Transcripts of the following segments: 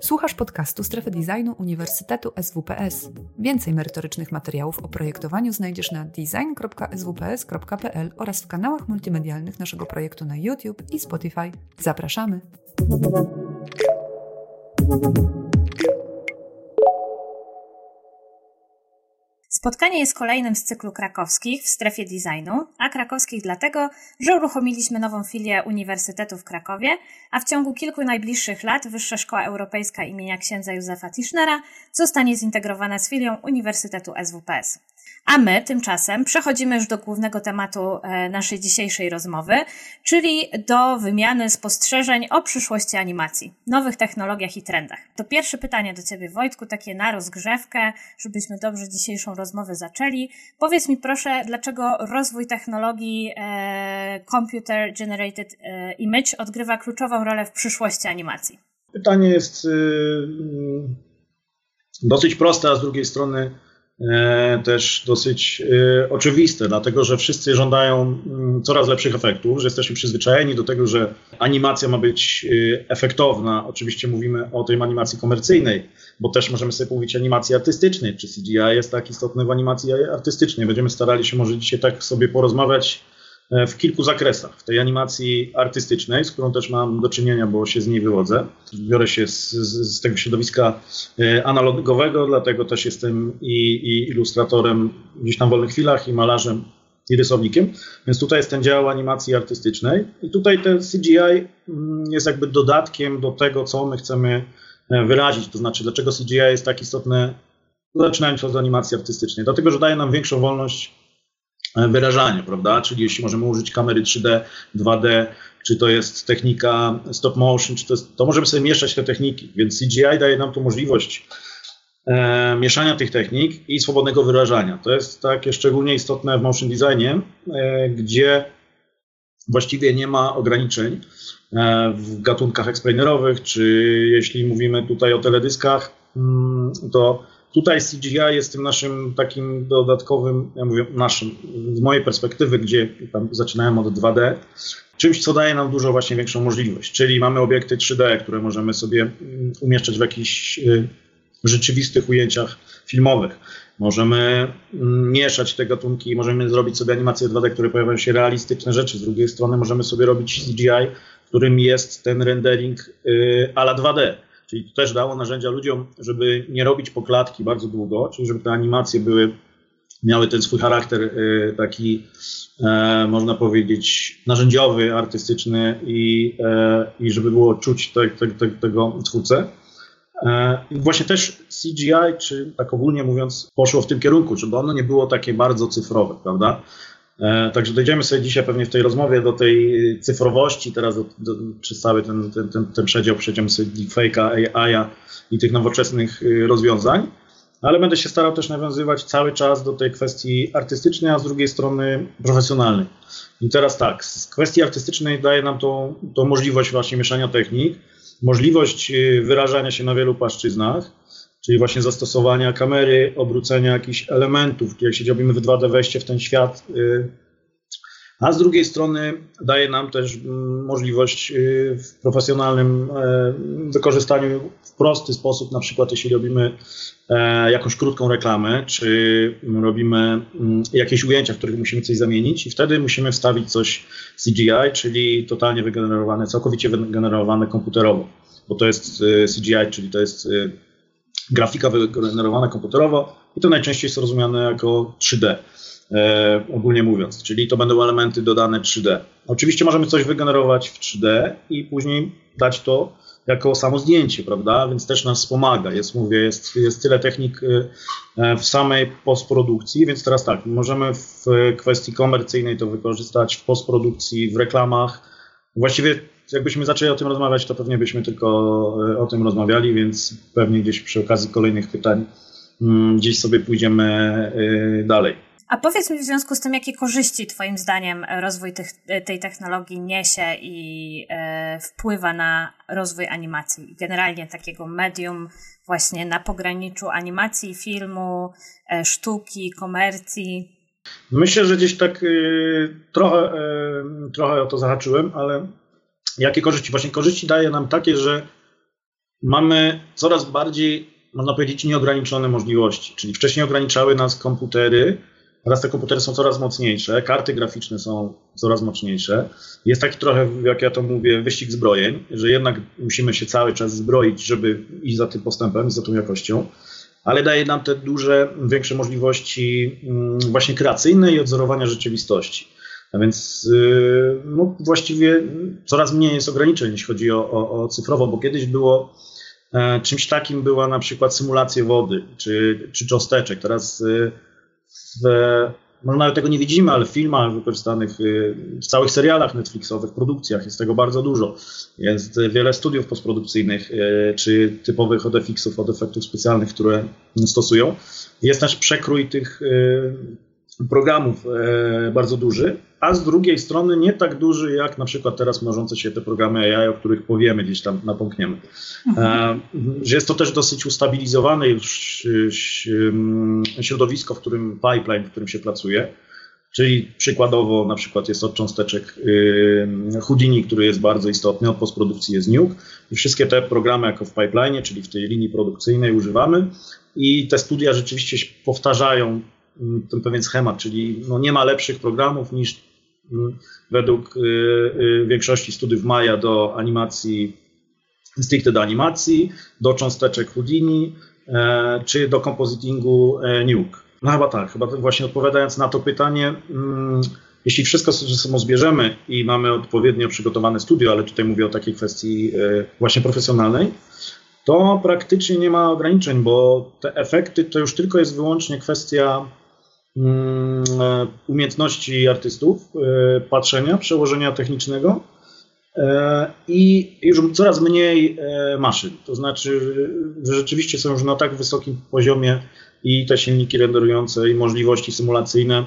Słuchasz podcastu Strefy Designu Uniwersytetu SWPS. Więcej merytorycznych materiałów o projektowaniu znajdziesz na design.swps.pl oraz w kanałach multimedialnych naszego projektu na YouTube i Spotify. Zapraszamy! Spotkanie jest kolejnym z cyklu krakowskich w strefie designu, a krakowskich dlatego, że uruchomiliśmy nową filię Uniwersytetu w Krakowie, a w ciągu kilku najbliższych lat Wyższa Szkoła Europejska imienia księdza Józefa Tischnera zostanie zintegrowana z filią Uniwersytetu SWPS. A my tymczasem przechodzimy już do głównego tematu e, naszej dzisiejszej rozmowy, czyli do wymiany spostrzeżeń o przyszłości animacji, nowych technologiach i trendach. To pierwsze pytanie do Ciebie, Wojtku, takie na rozgrzewkę, żebyśmy dobrze dzisiejszą rozmowę zaczęli. Powiedz mi proszę, dlaczego rozwój technologii e, Computer Generated e, Image odgrywa kluczową rolę w przyszłości animacji? Pytanie jest y, dosyć proste, a z drugiej strony też dosyć e, oczywiste, dlatego że wszyscy żądają mm, coraz lepszych efektów, że jesteśmy przyzwyczajeni do tego, że animacja ma być e, efektowna. Oczywiście mówimy o tej animacji komercyjnej, bo też możemy sobie mówić animacji artystycznej. Czy CGI jest tak istotny w animacji artystycznej? Będziemy starali się może dzisiaj tak sobie porozmawiać E, w kilku zakresach. W tej animacji artystycznej, z którą też mam do czynienia, bo się z niej wywodzę. Biorę się z, z, z tego środowiska e, analogowego, dlatego też jestem i, i ilustratorem gdzieś tam w wolnych chwilach, i malarzem, i rysownikiem. Więc tutaj jest ten dział animacji artystycznej. I tutaj ten CGI mm, jest jakby dodatkiem do tego, co my chcemy e, wyrazić. To znaczy, dlaczego CGI jest tak istotne, zaczynając od animacji artystycznej. Dlatego, że daje nam większą wolność wyrażania, prawda? Czyli jeśli możemy użyć kamery 3D, 2D, czy to jest technika stop motion, czy to, jest, to możemy sobie mieszać te techniki, więc CGI daje nam tu możliwość e, mieszania tych technik i swobodnego wyrażania. To jest takie szczególnie istotne w motion designie, e, gdzie właściwie nie ma ograniczeń e, w gatunkach explainerowych, czy jeśli mówimy tutaj o teledyskach, mm, to Tutaj CGI jest tym naszym takim dodatkowym, ja mówię naszym, z mojej perspektywy, gdzie tam zaczynałem od 2D, czymś, co daje nam dużo właśnie większą możliwość. Czyli mamy obiekty 3D, które możemy sobie mm, umieszczać w jakichś y, rzeczywistych ujęciach filmowych. Możemy mm, mieszać te gatunki, możemy zrobić sobie animacje 2D, które pojawiają się realistyczne rzeczy. Z drugiej strony możemy sobie robić CGI, w którym jest ten rendering y, ala 2D. Czyli to też dało narzędzia ludziom, żeby nie robić pokładki bardzo długo, czyli żeby te animacje były, miały ten swój charakter y, taki, e, można powiedzieć, narzędziowy, artystyczny i, e, i żeby było czuć te, te, te, tego twórcę. E, I właśnie też CGI, czy tak ogólnie mówiąc, poszło w tym kierunku, żeby ono nie było takie bardzo cyfrowe, prawda? E, także dojdziemy sobie dzisiaj pewnie w tej rozmowie do tej cyfrowości, teraz do, do, przez cały ten, ten, ten, ten przedział przejdziemy sobie deepfake'a, AI i tych nowoczesnych y, rozwiązań, ale będę się starał też nawiązywać cały czas do tej kwestii artystycznej, a z drugiej strony profesjonalnej. I teraz tak, z kwestii artystycznej daje nam to, to możliwość właśnie mieszania technik, możliwość y, wyrażania się na wielu płaszczyznach, czyli właśnie zastosowania kamery, obrócenia jakichś elementów, jak siedziałbym w 2D, wejście w ten świat. Y, a z drugiej strony daje nam też mm, możliwość y, w profesjonalnym e, wykorzystaniu w prosty sposób, na przykład jeśli robimy e, jakąś krótką reklamę, czy robimy mm, jakieś ujęcia, w których musimy coś zamienić i wtedy musimy wstawić coś CGI, czyli totalnie wygenerowane, całkowicie wygenerowane komputerowo, bo to jest y, CGI, czyli to jest grafika wygenerowana komputerowo i to najczęściej jest rozumiane jako 3D, e, ogólnie mówiąc, czyli to będą elementy dodane 3D. Oczywiście możemy coś wygenerować w 3D i później dać to jako samo zdjęcie, prawda? Więc też nas wspomaga. Jest, mówię, jest, jest tyle technik e, w samej postprodukcji, więc teraz tak, możemy w kwestii komercyjnej to wykorzystać w postprodukcji, w reklamach. Właściwie jakbyśmy zaczęli o tym rozmawiać, to pewnie byśmy tylko e, o tym rozmawiali, więc pewnie gdzieś przy okazji kolejnych pytań mm, gdzieś sobie pójdziemy e, dalej. A powiedz mi w związku z tym, jakie korzyści Twoim zdaniem rozwój tych, tej technologii niesie i e, wpływa na rozwój animacji, generalnie takiego medium właśnie na pograniczu animacji, filmu, e, sztuki, komercji? Myślę, że gdzieś tak e, trochę, trochę o to zahaczyłem, ale Jakie korzyści? Właśnie korzyści daje nam takie, że mamy coraz bardziej, można powiedzieć, nieograniczone możliwości. Czyli wcześniej ograniczały nas komputery, teraz te komputery są coraz mocniejsze, karty graficzne są coraz mocniejsze. Jest taki trochę, jak ja to mówię, wyścig zbrojeń, że jednak musimy się cały czas zbroić, żeby iść za tym postępem, za tą jakością ale daje nam te duże, większe możliwości mm, właśnie kreacyjne i odzorowania rzeczywistości. A więc y, no, właściwie coraz mniej jest ograniczeń, jeśli chodzi o, o, o cyfrowo, bo kiedyś było e, czymś takim była na przykład symulacja wody czy, czy cząsteczek. Teraz y, w, może nawet tego nie widzimy, ale w filmach wykorzystanych, y, w całych serialach Netflixowych, produkcjach jest tego bardzo dużo. Jest wiele studiów postprodukcyjnych, czy typowych od FX-ów, od efektów specjalnych, które stosują. Jest też przekrój tych programów bardzo duży a z drugiej strony nie tak duży jak na przykład teraz mnożące się te programy AI, o których powiemy, gdzieś tam napomkniemy. Mhm. Że jest to też dosyć ustabilizowane już środowisko, w którym pipeline, w którym się pracuje. Czyli przykładowo na przykład jest od cząsteczek Houdini, który jest bardzo istotny, od postprodukcji jest Nuke i wszystkie te programy jako w pipeline, czyli w tej linii produkcyjnej używamy i te studia rzeczywiście powtarzają ten pewien schemat, czyli no nie ma lepszych programów niż według y, y, większości studiów Maja do animacji, stricte do animacji, do cząsteczek Houdini, e, czy do compositingu e, Nuke. No chyba tak, chyba właśnie odpowiadając na to pytanie, mm, jeśli wszystko ze sobą zbierzemy i mamy odpowiednio przygotowane studio, ale tutaj mówię o takiej kwestii e, właśnie profesjonalnej, to praktycznie nie ma ograniczeń, bo te efekty to już tylko jest wyłącznie kwestia Mm, umiejętności artystów, e, patrzenia, przełożenia technicznego e, i już coraz mniej maszyn. To znaczy, że rzeczywiście są już na tak wysokim poziomie i te silniki renderujące i możliwości symulacyjne,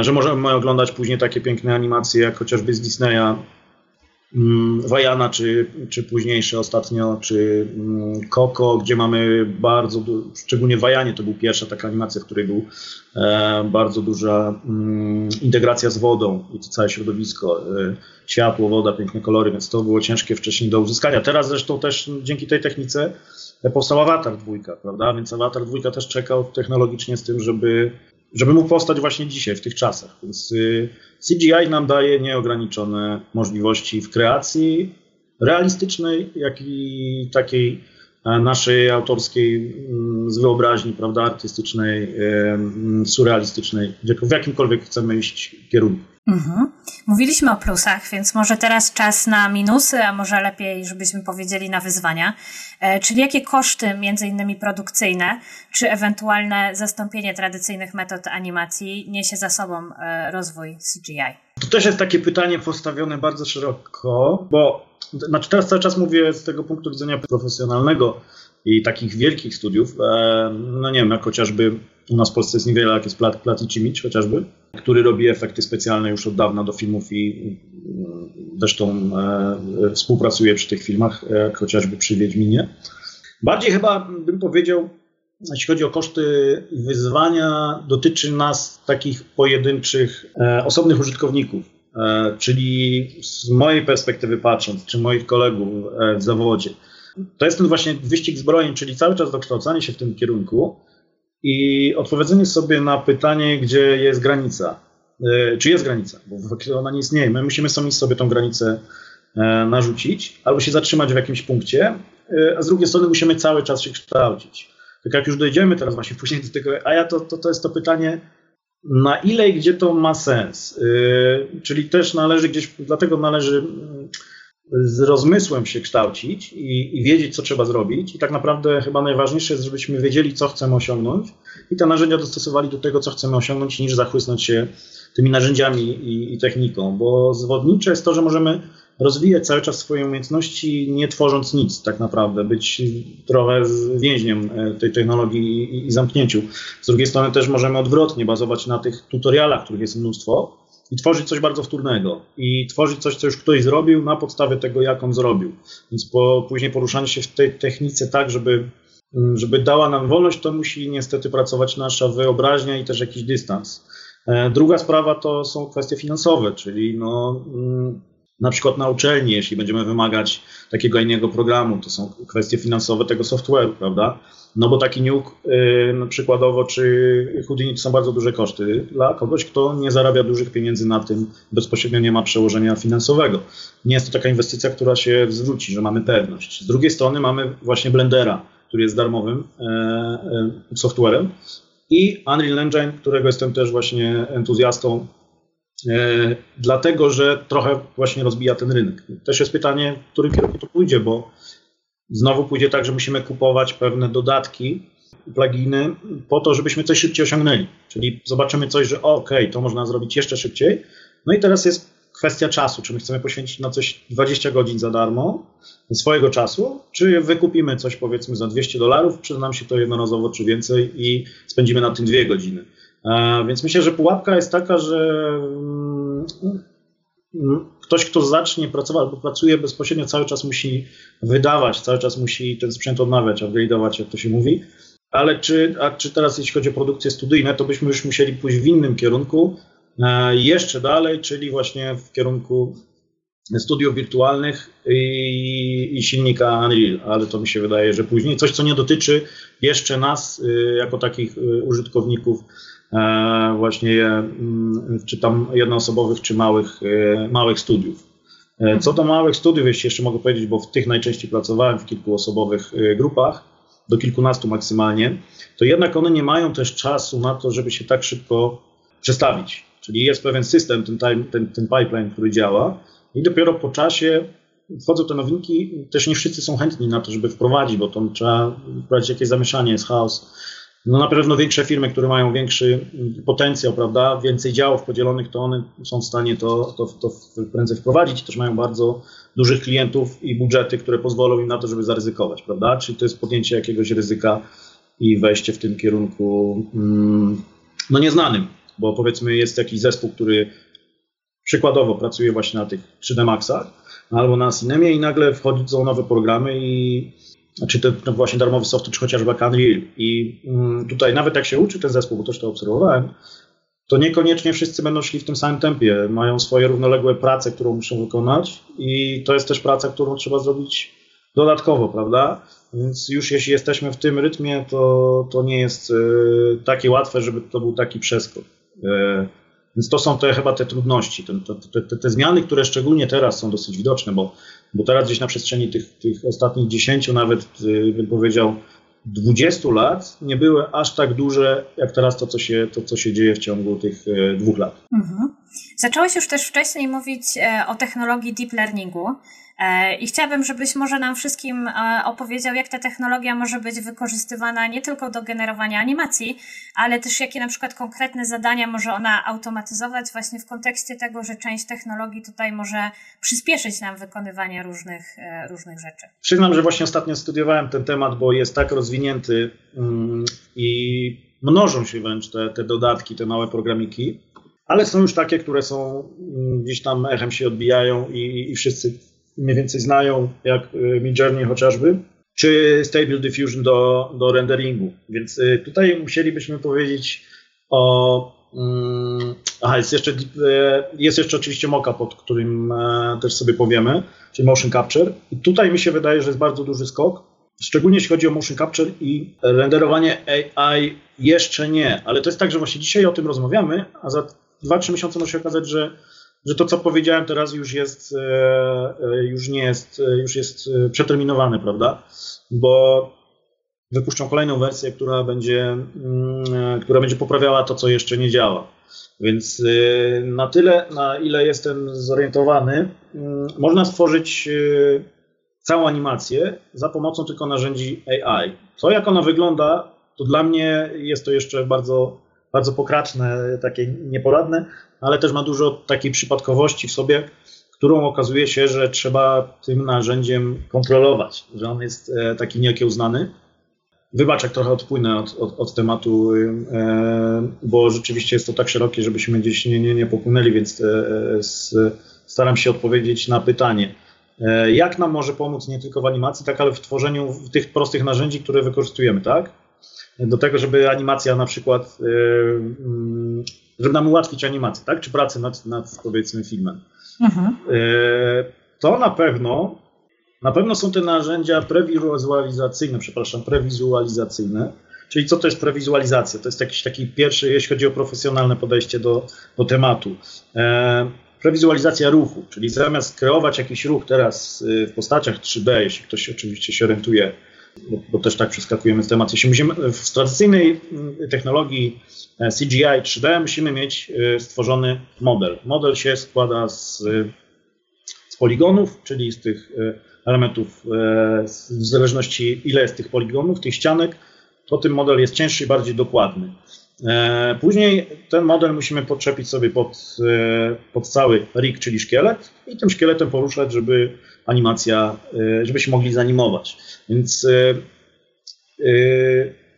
że możemy oglądać później takie piękne animacje jak chociażby z Disneya Mm, Wajana, czy, czy późniejsze ostatnio, czy Koko, mm, gdzie mamy bardzo, szczególnie Wajanie to był pierwsza taka animacja, w której był e, bardzo duża mm, integracja z wodą i to całe środowisko, e, światło, woda, piękne kolory, więc to było ciężkie wcześniej do uzyskania. Teraz zresztą też dzięki tej technice powstał Avatar dwójka, prawda? Więc Avatar dwójka też czekał technologicznie z tym, żeby żeby mógł powstać właśnie dzisiaj, w tych czasach. Więc y, CGI nam daje nieograniczone możliwości w kreacji realistycznej, jak i takiej e, naszej autorskiej mm, z wyobraźni, prawda, artystycznej, e, mm, surrealistycznej, w jakimkolwiek chcemy iść kierunku. Mhm. Mówiliśmy o plusach, więc może teraz czas na minusy, a może lepiej, żebyśmy powiedzieli na wyzwania. E, czyli jakie koszty, między innymi produkcyjne, czy ewentualne zastąpienie tradycyjnych metod animacji niesie za sobą e, rozwój CGI? To też jest takie pytanie postawione bardzo szeroko, bo znaczy teraz cały czas mówię z tego punktu widzenia profesjonalnego i takich wielkich studiów, e, no nie wiem, jak chociażby u nas w Polsce jest niewiele, jak jest Plat, Platicimic chociażby, który robi efekty specjalne już od dawna do filmów i mm, zresztą e, współpracuje przy tych filmach, jak chociażby przy Wiedźminie. Bardziej chyba bym powiedział, jeśli chodzi o koszty i wyzwania, dotyczy nas takich pojedynczych, e, osobnych użytkowników. E, czyli z mojej perspektywy patrząc, czy moich kolegów e, w zawodzie, to jest ten właśnie wyścig zbrojeń, czyli cały czas dokształcanie się w tym kierunku i odpowiedzenie sobie na pytanie, gdzie jest granica. E, czy jest granica? Bo ona nie istnieje. My musimy sami sobie tą granicę e, narzucić albo się zatrzymać w jakimś punkcie, e, a z drugiej strony musimy cały czas się kształcić. Tak jak już dojdziemy teraz właśnie później do tego, a ja to, to, to jest to pytanie, na ile i gdzie to ma sens. Czyli też należy gdzieś, dlatego należy z rozmysłem się kształcić i, i, wiedzieć, co trzeba zrobić. I tak naprawdę chyba najważniejsze jest, żebyśmy wiedzieli, co chcemy osiągnąć i te narzędzia dostosowali do tego, co chcemy osiągnąć, niż zachłysnąć się tymi narzędziami i, i techniką. Bo zwodnicze jest to, że możemy rozwijać cały czas swoje umiejętności, nie tworząc nic tak naprawdę, być trochę więźniem e, tej technologii i, i zamknięciu. Z drugiej strony też możemy odwrotnie bazować na tych tutorialach, których jest mnóstwo, i tworzyć coś bardzo wtórnego i tworzyć coś, co już ktoś zrobił na podstawie tego, jak on zrobił. Więc po, później poruszanie się w tej technice tak, żeby, mm, żeby dała nam wolność, to musi niestety pracować nasza wyobraźnia i też jakiś dystans. E, druga sprawa to są kwestie finansowe, czyli no, mm, na przykład na uczelni, jeśli będziemy wymagać takiego innego programu, to są kwestie finansowe tego software'u, prawda? No bo taki yy, przykładowo czy Houdini to są bardzo duże koszty dla kogoś, kto nie zarabia dużych pieniędzy na tym, bezpośrednio nie ma przełożenia finansowego. Nie jest to taka inwestycja, która się zwróci, że mamy pewność. Z drugiej strony mamy właśnie Blendera, który jest darmowym e, e, softwarem i Unreal Engine, którego jestem też właśnie entuzjastą, e, dlatego że trochę właśnie rozbija ten rynek. Też jest pytanie, w którym kierunku to pójdzie, bo znowu pójdzie tak, że musimy kupować pewne dodatki, pluginy po to, żebyśmy coś szybciej osiągnęli. Czyli zobaczymy coś, że ok, to można zrobić jeszcze szybciej. No i teraz jest kwestia czasu, czy my chcemy poświęcić na coś 20 godzin za darmo swojego czasu, czy wykupimy coś powiedzmy za 200 dolarów, przyda nam się to jednorazowo czy więcej i spędzimy na tym dwie godziny. E, więc myślę, że pułapka jest taka, że mm, mm, ktoś, kto zacznie pracować albo pracuje bezpośrednio, cały czas musi wydawać, cały czas musi ten sprzęt odnawiać, upgrade'ować, jak to się mówi. Ale czy, a czy teraz, jeśli chodzi o produkcję studyjne, to byśmy już musieli pójść w innym kierunku, e, jeszcze dalej, czyli właśnie w kierunku studiów wirtualnych i, i, silnika Unreal, ale to mi się wydaje, że później coś, co nie dotyczy jeszcze nas e, jako takich e, użytkowników właśnie mm, czy tam jednoosobowych, czy małych, e, małych studiów. E, co do małych studiów, jeśli jeszcze mogę powiedzieć, bo w tych najczęściej pracowałem w kilkuosobowych grupach, do kilkunastu maksymalnie, to jednak one nie mają też czasu na to, żeby się tak szybko przestawić. Czyli jest pewien system, ten, time, ten, ten pipeline, który działa i dopiero po czasie wchodzą te nowinki, też nie wszyscy są chętni na to, żeby wprowadzić, bo to trzeba wprowadzić jakieś zamieszanie, jest chaos no na pewno większe firmy, które mają większy potencjał, prawda, więcej działów podzielonych, to one są w stanie to, to, to prędzej wprowadzić. Też mają bardzo dużych klientów i budżety, które pozwolą im na to, żeby zaryzykować, prawda? Czyli to jest podjęcie jakiegoś ryzyka i wejście w tym kierunku mm, no nieznanym, bo powiedzmy jest jakiś zespół, który przykładowo pracuje właśnie na tych 3D Maxach albo na Cinemie i nagle wchodzą nowe programy i czy ten no właśnie darmowy software, czy chociażby Unreal. I mm, tutaj nawet jak się uczy ten zespół, bo też to obserwowałem, to niekoniecznie wszyscy będą szli w tym samym tempie. Mają swoje równoległe prace, którą muszą wykonać i to jest też praca, którą trzeba zrobić dodatkowo, prawda? Więc już jeśli jesteśmy w tym rytmie, to, to nie jest y, takie łatwe, żeby to był taki przeskok. Więc to są te chyba te trudności, te, te, te, te, zmiany, które szczególnie teraz są dosyć widoczne, bo, bo teraz gdzieś na przestrzeni tych, tych ostatnich 10, nawet y, bym powiedział 20 lat, nie były aż tak duże, jak teraz to, co się, to, co się dzieje w ciągu tych y, dwóch lat. Mhm. Zacząłeś już też wcześniej mówić e, o technologii deep learningu. E, I chciałabym, żebyś może nam wszystkim e, opowiedział, jak ta technologia może być wykorzystywana nie tylko do generowania animacji, ale też jakie na przykład konkretne zadania może ona automatyzować właśnie w kontekście tego, że część technologii tutaj może przyspieszyć nam wykonywanie różnych, e, różnych rzeczy. Przyznam, że właśnie ostatnio studiowałem ten temat, bo jest tak rozwinięty mm, i mnożą się wręcz te, te dodatki, te małe programiki, ale są już takie, które są mm, gdzieś tam echem się odbijają i, i wszyscy mniej więcej znają, jak y, Midjourney chociażby, czy Stable Diffusion do, do renderingu. Więc y, tutaj musielibyśmy powiedzieć o. Um, aha, jest jeszcze, y, jest jeszcze oczywiście Moka, pod którym e, też sobie powiemy, czyli Motion Capture. I tutaj mi się wydaje, że jest bardzo duży skok. Szczególnie jeśli chodzi o motion capture i renderowanie AI jeszcze nie, ale to jest tak, że właśnie dzisiaj o tym rozmawiamy, a za 2-3 miesiące może się okazać, że że to, co powiedziałem teraz już jest, e, e, już nie jest, e, już jest przeterminowane, prawda? Bo wypuszczą kolejną wersję, która będzie, mm, która będzie poprawiała to, co jeszcze nie działa. Więc na tyle, na ile jestem zorientowany, mm, można stworzyć całą animację za pomocą tylko narzędzi AI. To, jak ona wygląda, to dla mnie jest to jeszcze bardzo, bardzo pokraczne, takie nieporadne, ale też ma dużo takiej przypadkowości w sobie, którą okazuje się, że trzeba tym narzędziem kontrolować, że on jest e, taki niekiełznany. Wybacz, jak trochę odpłynę od, od, od tematu, e, bo rzeczywiście jest to tak szerokie, żebyśmy gdzieś nie, nie, nie popłynęli, więc e, staram się odpowiedzieć na pytanie. Jak nam może pomóc nie tylko w animacji, tak ale w tworzeniu tych prostych narzędzi, które wykorzystujemy, tak? Do tego, żeby animacja na przykład żeby nam ułatwić animację, tak? Czy pracę nad, nad powiedzmy filmem. Mhm. E, to na pewno, na pewno są te narzędzia prewizualizacyjne, przepraszam, prewizualizacyjne. Czyli co to jest prewizualizacja? To jest jakiś taki pierwszy, jeśli chodzi o profesjonalne podejście do, do tematu. E, prewizualizacja ruchu, czyli zamiast kreować jakiś ruch teraz y, w postaciach 3D, jeśli ktoś oczywiście się orientuje, bo, bo też tak przeskakujemy z tematu. Jeśli musimy, w tradycyjnej mm, technologii e, CGI 3D musimy mieć y, stworzony model. Model się składa z, z poligonów, czyli z tych y, elementów, e, w zależności ile jest tych poligonów, tych ścianek, to ten model jest cięższy i bardziej dokładny. E, później ten model musimy podczepić sobie pod, e, pod cały rig, czyli szkielet i tym szkieletem poruszać, żeby animacja, e, żebyśmy mogli zanimować. Więc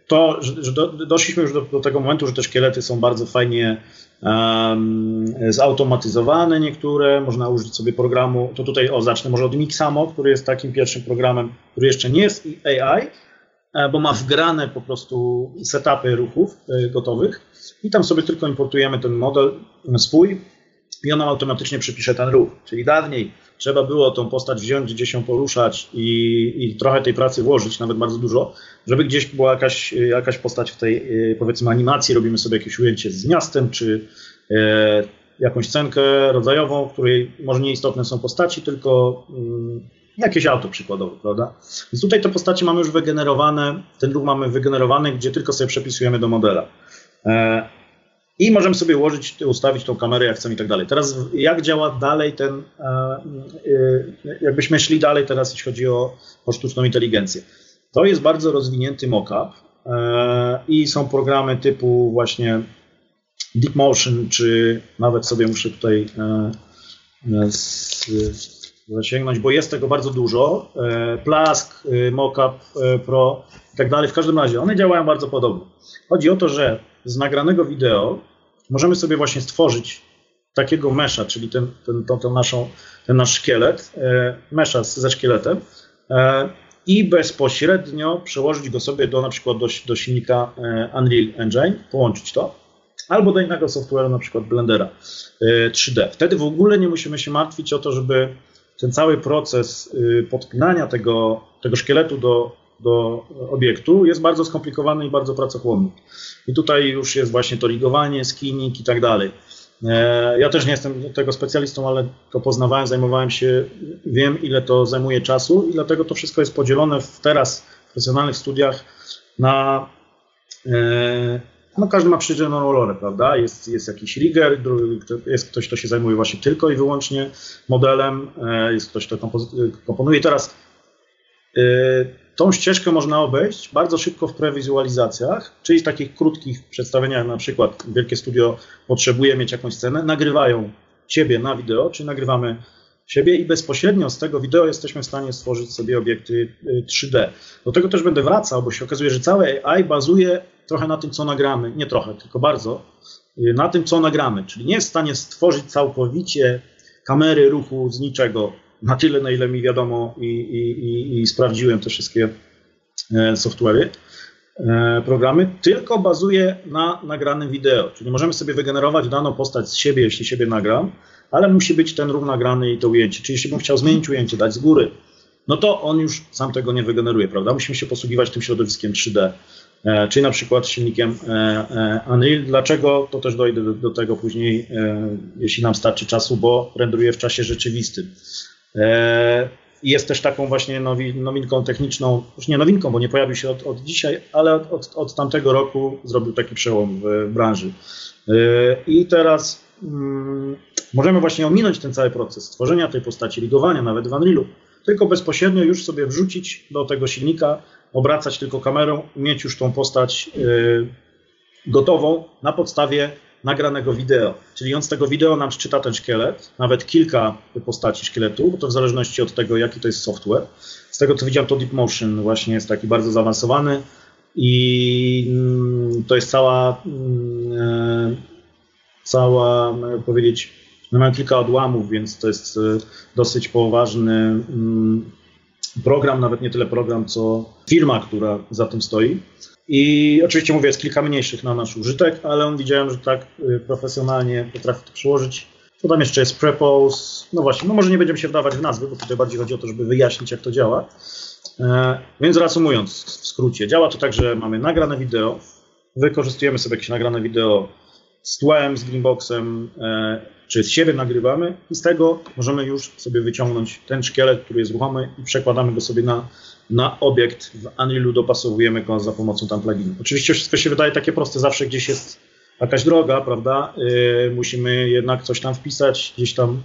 to, że doszliśmy już do, do, tego momentu, że te szkielety są bardzo fajnie um, zautomatyzowane niektóre, można użyć sobie programu, to tutaj o, zacznę może od Mixamo, który jest takim pierwszym programem, który jeszcze nie jest AI, bo ma wgrane po prostu setupy ruchów e, gotowych i tam sobie tylko importujemy ten model swój i on automatycznie przypisze ten ruch. Czyli dawniej trzeba było tą postać wziąć, gdzieś ją poruszać i, i trochę tej pracy włożyć, nawet bardzo dużo, żeby gdzieś była jakaś, jakaś postać w tej e, powiedzmy animacji, robimy sobie jakieś ujęcie z miastem, czy e, jakąś cenkę rodzajową, w której może nieistotne są postaci, tylko mm, jakieś auto przykładowo, prawda? Więc tutaj te postacie mamy już wygenerowane, ten ruch mamy wygenerowany, gdzie tylko sobie przepisujemy do modela. E, I możemy sobie ułożyć, ustawić tą kamerę jak chcemy i tak dalej. Teraz jak działa dalej ten, e, e, jakbyśmy szli dalej teraz, jeśli chodzi o, o sztuczną inteligencję. To jest bardzo rozwinięty mockup i są programy typu właśnie DeepMotion, czy nawet sobie muszę tutaj zasięgnąć, bo jest tego bardzo dużo. E, Plask, e, Mockup e, Pro i tak dalej. W każdym razie one działają bardzo podobnie. Chodzi o to, że z nagranego wideo możemy sobie właśnie stworzyć takiego mesza, czyli ten, ten, naszą, ten nasz szkielet, mesza ze szkieletem i bezpośrednio przełożyć go sobie do na przykład do, do silnika Unreal Engine, połączyć to, albo do innego software'u, na przykład Blendera 3D. Wtedy w ogóle nie musimy się martwić o to, żeby ten cały proces y, podpinania tego, tego szkieletu do, do obiektu jest bardzo skomplikowany i bardzo pracochłonny. I tutaj już jest właśnie to ligowanie, skinning i tak dalej. E, ja też nie jestem tego specjalistą, ale to poznawałem, zajmowałem się, wiem ile to zajmuje czasu i dlatego to wszystko jest podzielone w teraz w profesjonalnych studiach na e, no każdy ma przydzieloną rolę, prawda? Jest, jest jakiś rigger, jest ktoś, kto się zajmuje właśnie tylko i wyłącznie modelem, e, jest ktoś, kto komponuje. Teraz yy, tą ścieżkę można obejść bardzo szybko w prewizualizacjach, czyli w takich krótkich przedstawieniach, na przykład wielkie studio potrzebuje mieć jakąś scenę, nagrywają ciebie na wideo, czy nagrywamy siebie i bezpośrednio z tego wideo jesteśmy w stanie stworzyć sobie obiekty 3D. Y, Do tego też będę wracał, bo się okazuje, że całe AI bazuje trochę na tym, co nagramy, nie trochę, tylko bardzo, y, na tym, co nagramy, czyli nie jest w stanie stworzyć całkowicie kamery ruchu z niczego, na tyle, na ile mi wiadomo i, i, i, i sprawdziłem te wszystkie e, software'y, e, programy, tylko bazuje na nagranym wideo, czyli możemy sobie wygenerować daną postać z siebie, jeśli siebie nagram, ale musi być ten ruch nagrany i to ujęcie. Czyli jeśli bym chciał zmienić ujęcie, dać z góry, no to on już sam tego nie wygeneruje, prawda? Musimy się posługiwać tym środowiskiem 3D, e, czyli na przykład silnikiem e, e, Unreal. Dlaczego? To też dojdę do, tego później, jeśli nam starczy czasu, bo renderuje w czasie rzeczywistym. Jest też taką właśnie nowi, nowinką techniczną, już nie nowinką, bo nie pojawił się od, od dzisiaj, ale od, od, od tamtego roku zrobił taki przełom w, w branży. I teraz mm, możemy właśnie ominąć ten cały proces stworzenia tej postaci, ligowania nawet w Unrealu, tylko bezpośrednio już sobie wrzucić do tego silnika, obracać tylko kamerą, mieć już tą postać yy, gotową na podstawie nagranego wideo. Czyli on z tego wideo nam czyta ten szkielet, nawet kilka postaci szkieletu, bo to w zależności od tego, jaki to jest software. Z tego co widziałem, to Deep Motion właśnie jest taki bardzo zaawansowany i mm, to jest cała, yy, cała, powiedzieć, no mam kilka odłamów, więc to jest e, dosyć poważny mm, program, nawet nie tyle program, co firma, która za tym stoi. I oczywiście mówię, jest kilka mniejszych na nasz użytek, ale on widziałem, że tak e, profesjonalnie potrafi to przyłożyć. To tam jeszcze jest prepose. No właśnie, no może nie będziemy się wdawać w nazwy, bo tutaj bardziej chodzi o to, żeby wyjaśnić, jak to działa. E, więc reasumując w skrócie, działa to tak, że mamy nagrane wideo, wykorzystujemy sobie jakieś nagrane wideo z tłem, z greenboxem, e, czy z siebie nagrywamy i z tego możemy już sobie wyciągnąć ten szkielet, który jest ruchomy i przekładamy go sobie na, na obiekt w Unrealu, dopasowujemy go za pomocą tam pluginu. Oczywiście wszystko się wydaje takie proste, zawsze gdzieś jest jakaś droga, prawda? Yy, musimy jednak coś tam wpisać, gdzieś tam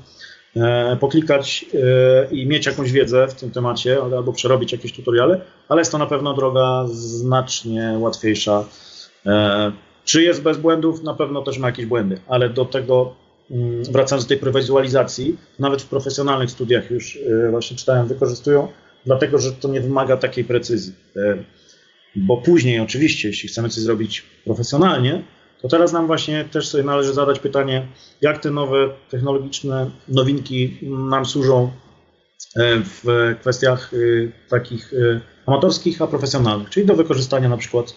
e, poklikać e, i mieć jakąś wiedzę w tym temacie, albo przerobić jakieś tutoriale, ale jest to na pewno droga znacznie łatwiejsza. E, czy jest bez błędów? Na pewno też ma jakieś błędy, ale do tego wracając do tej prewizualizacji, nawet w profesjonalnych studiach już właśnie czytałem, wykorzystują, dlatego że to nie wymaga takiej precyzji. Bo później, oczywiście, jeśli chcemy coś zrobić profesjonalnie, to teraz nam właśnie też sobie należy zadać pytanie, jak te nowe technologiczne nowinki nam służą e, w kwestiach e, takich e, amatorskich, a profesjonalnych, czyli do wykorzystania na przykład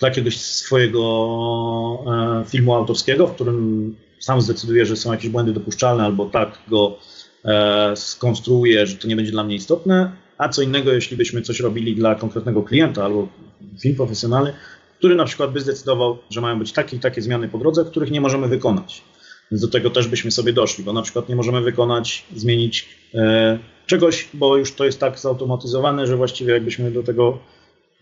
dla jakiegoś swojego filmu autorskiego, w którym sam zdecyduje, że są jakieś błędy dopuszczalne, albo tak go skonstruuje, że to nie będzie dla mnie istotne, a co innego, jeśli byśmy coś robili dla konkretnego klienta albo film profesjonalny, który na przykład by zdecydował, że mają być takie i takie zmiany po drodze, których nie możemy wykonać. Więc do tego też byśmy sobie doszli, bo na przykład nie możemy wykonać, zmienić e, czegoś, bo już to jest tak zautomatyzowane, że właściwie jakbyśmy do tego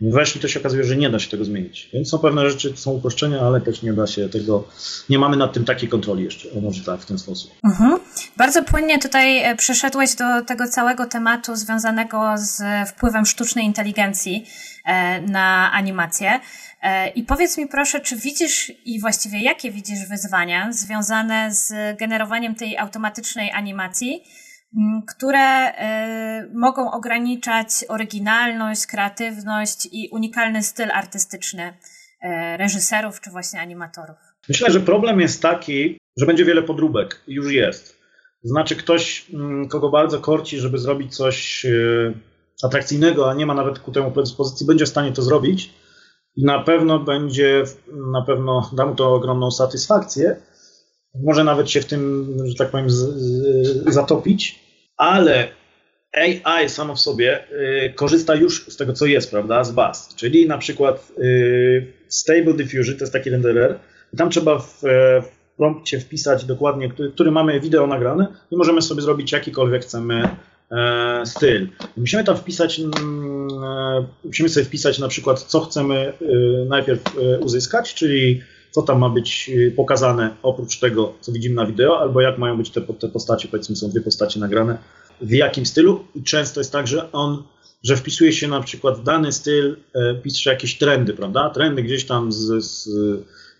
weszli, to się okazuje, że nie da się tego zmienić. Więc są pewne rzeczy, są uproszczenia, ale też nie da się tego, nie mamy nad tym takiej kontroli jeszcze, o może tak, w ten sposób. Mhm. Bardzo płynnie tutaj e, przeszedłeś do tego całego tematu związanego z wpływem sztucznej inteligencji e, na animację. E, I powiedz mi proszę, czy widzisz i właściwie jakie widzisz wyzwania związane z generowaniem tej automatycznej animacji, które e, mogą ograniczać oryginalność, kreatywność i unikalny styl artystyczny e, reżyserów czy właśnie animatorów? Myślę, że problem jest taki, że będzie wiele podróbek. Już jest. Znaczy ktoś, kogo bardzo korci, żeby zrobić coś atrakcyjnego, a nie ma nawet ku temu predyspozycji, będzie w stanie to zrobić i na pewno będzie, na pewno da mu to ogromną satysfakcję. Może nawet się w tym, że tak powiem, z, z, zatopić, ale AI samo w sobie y, korzysta już z tego, co jest, prawda, z baz. Czyli na przykład y, Stable Diffusion to jest taki renderer, i tam trzeba w, w prompcie wpisać dokładnie, który, który mamy wideo nagrane i możemy sobie zrobić jakikolwiek chcemy E, styl. Musimy tam wpisać, mm, e, musimy sobie wpisać na przykład, co chcemy e, najpierw uzyskać, czyli co tam ma być pokazane oprócz tego, co widzimy na wideo, albo jak mają być te, te postacie, powiedzmy są dwie postacie nagrane, w jakim stylu i często jest tak, że on, że wpisuje się na przykład w dany styl, pisze jakieś trendy, prawda? Trendy gdzieś tam z, z,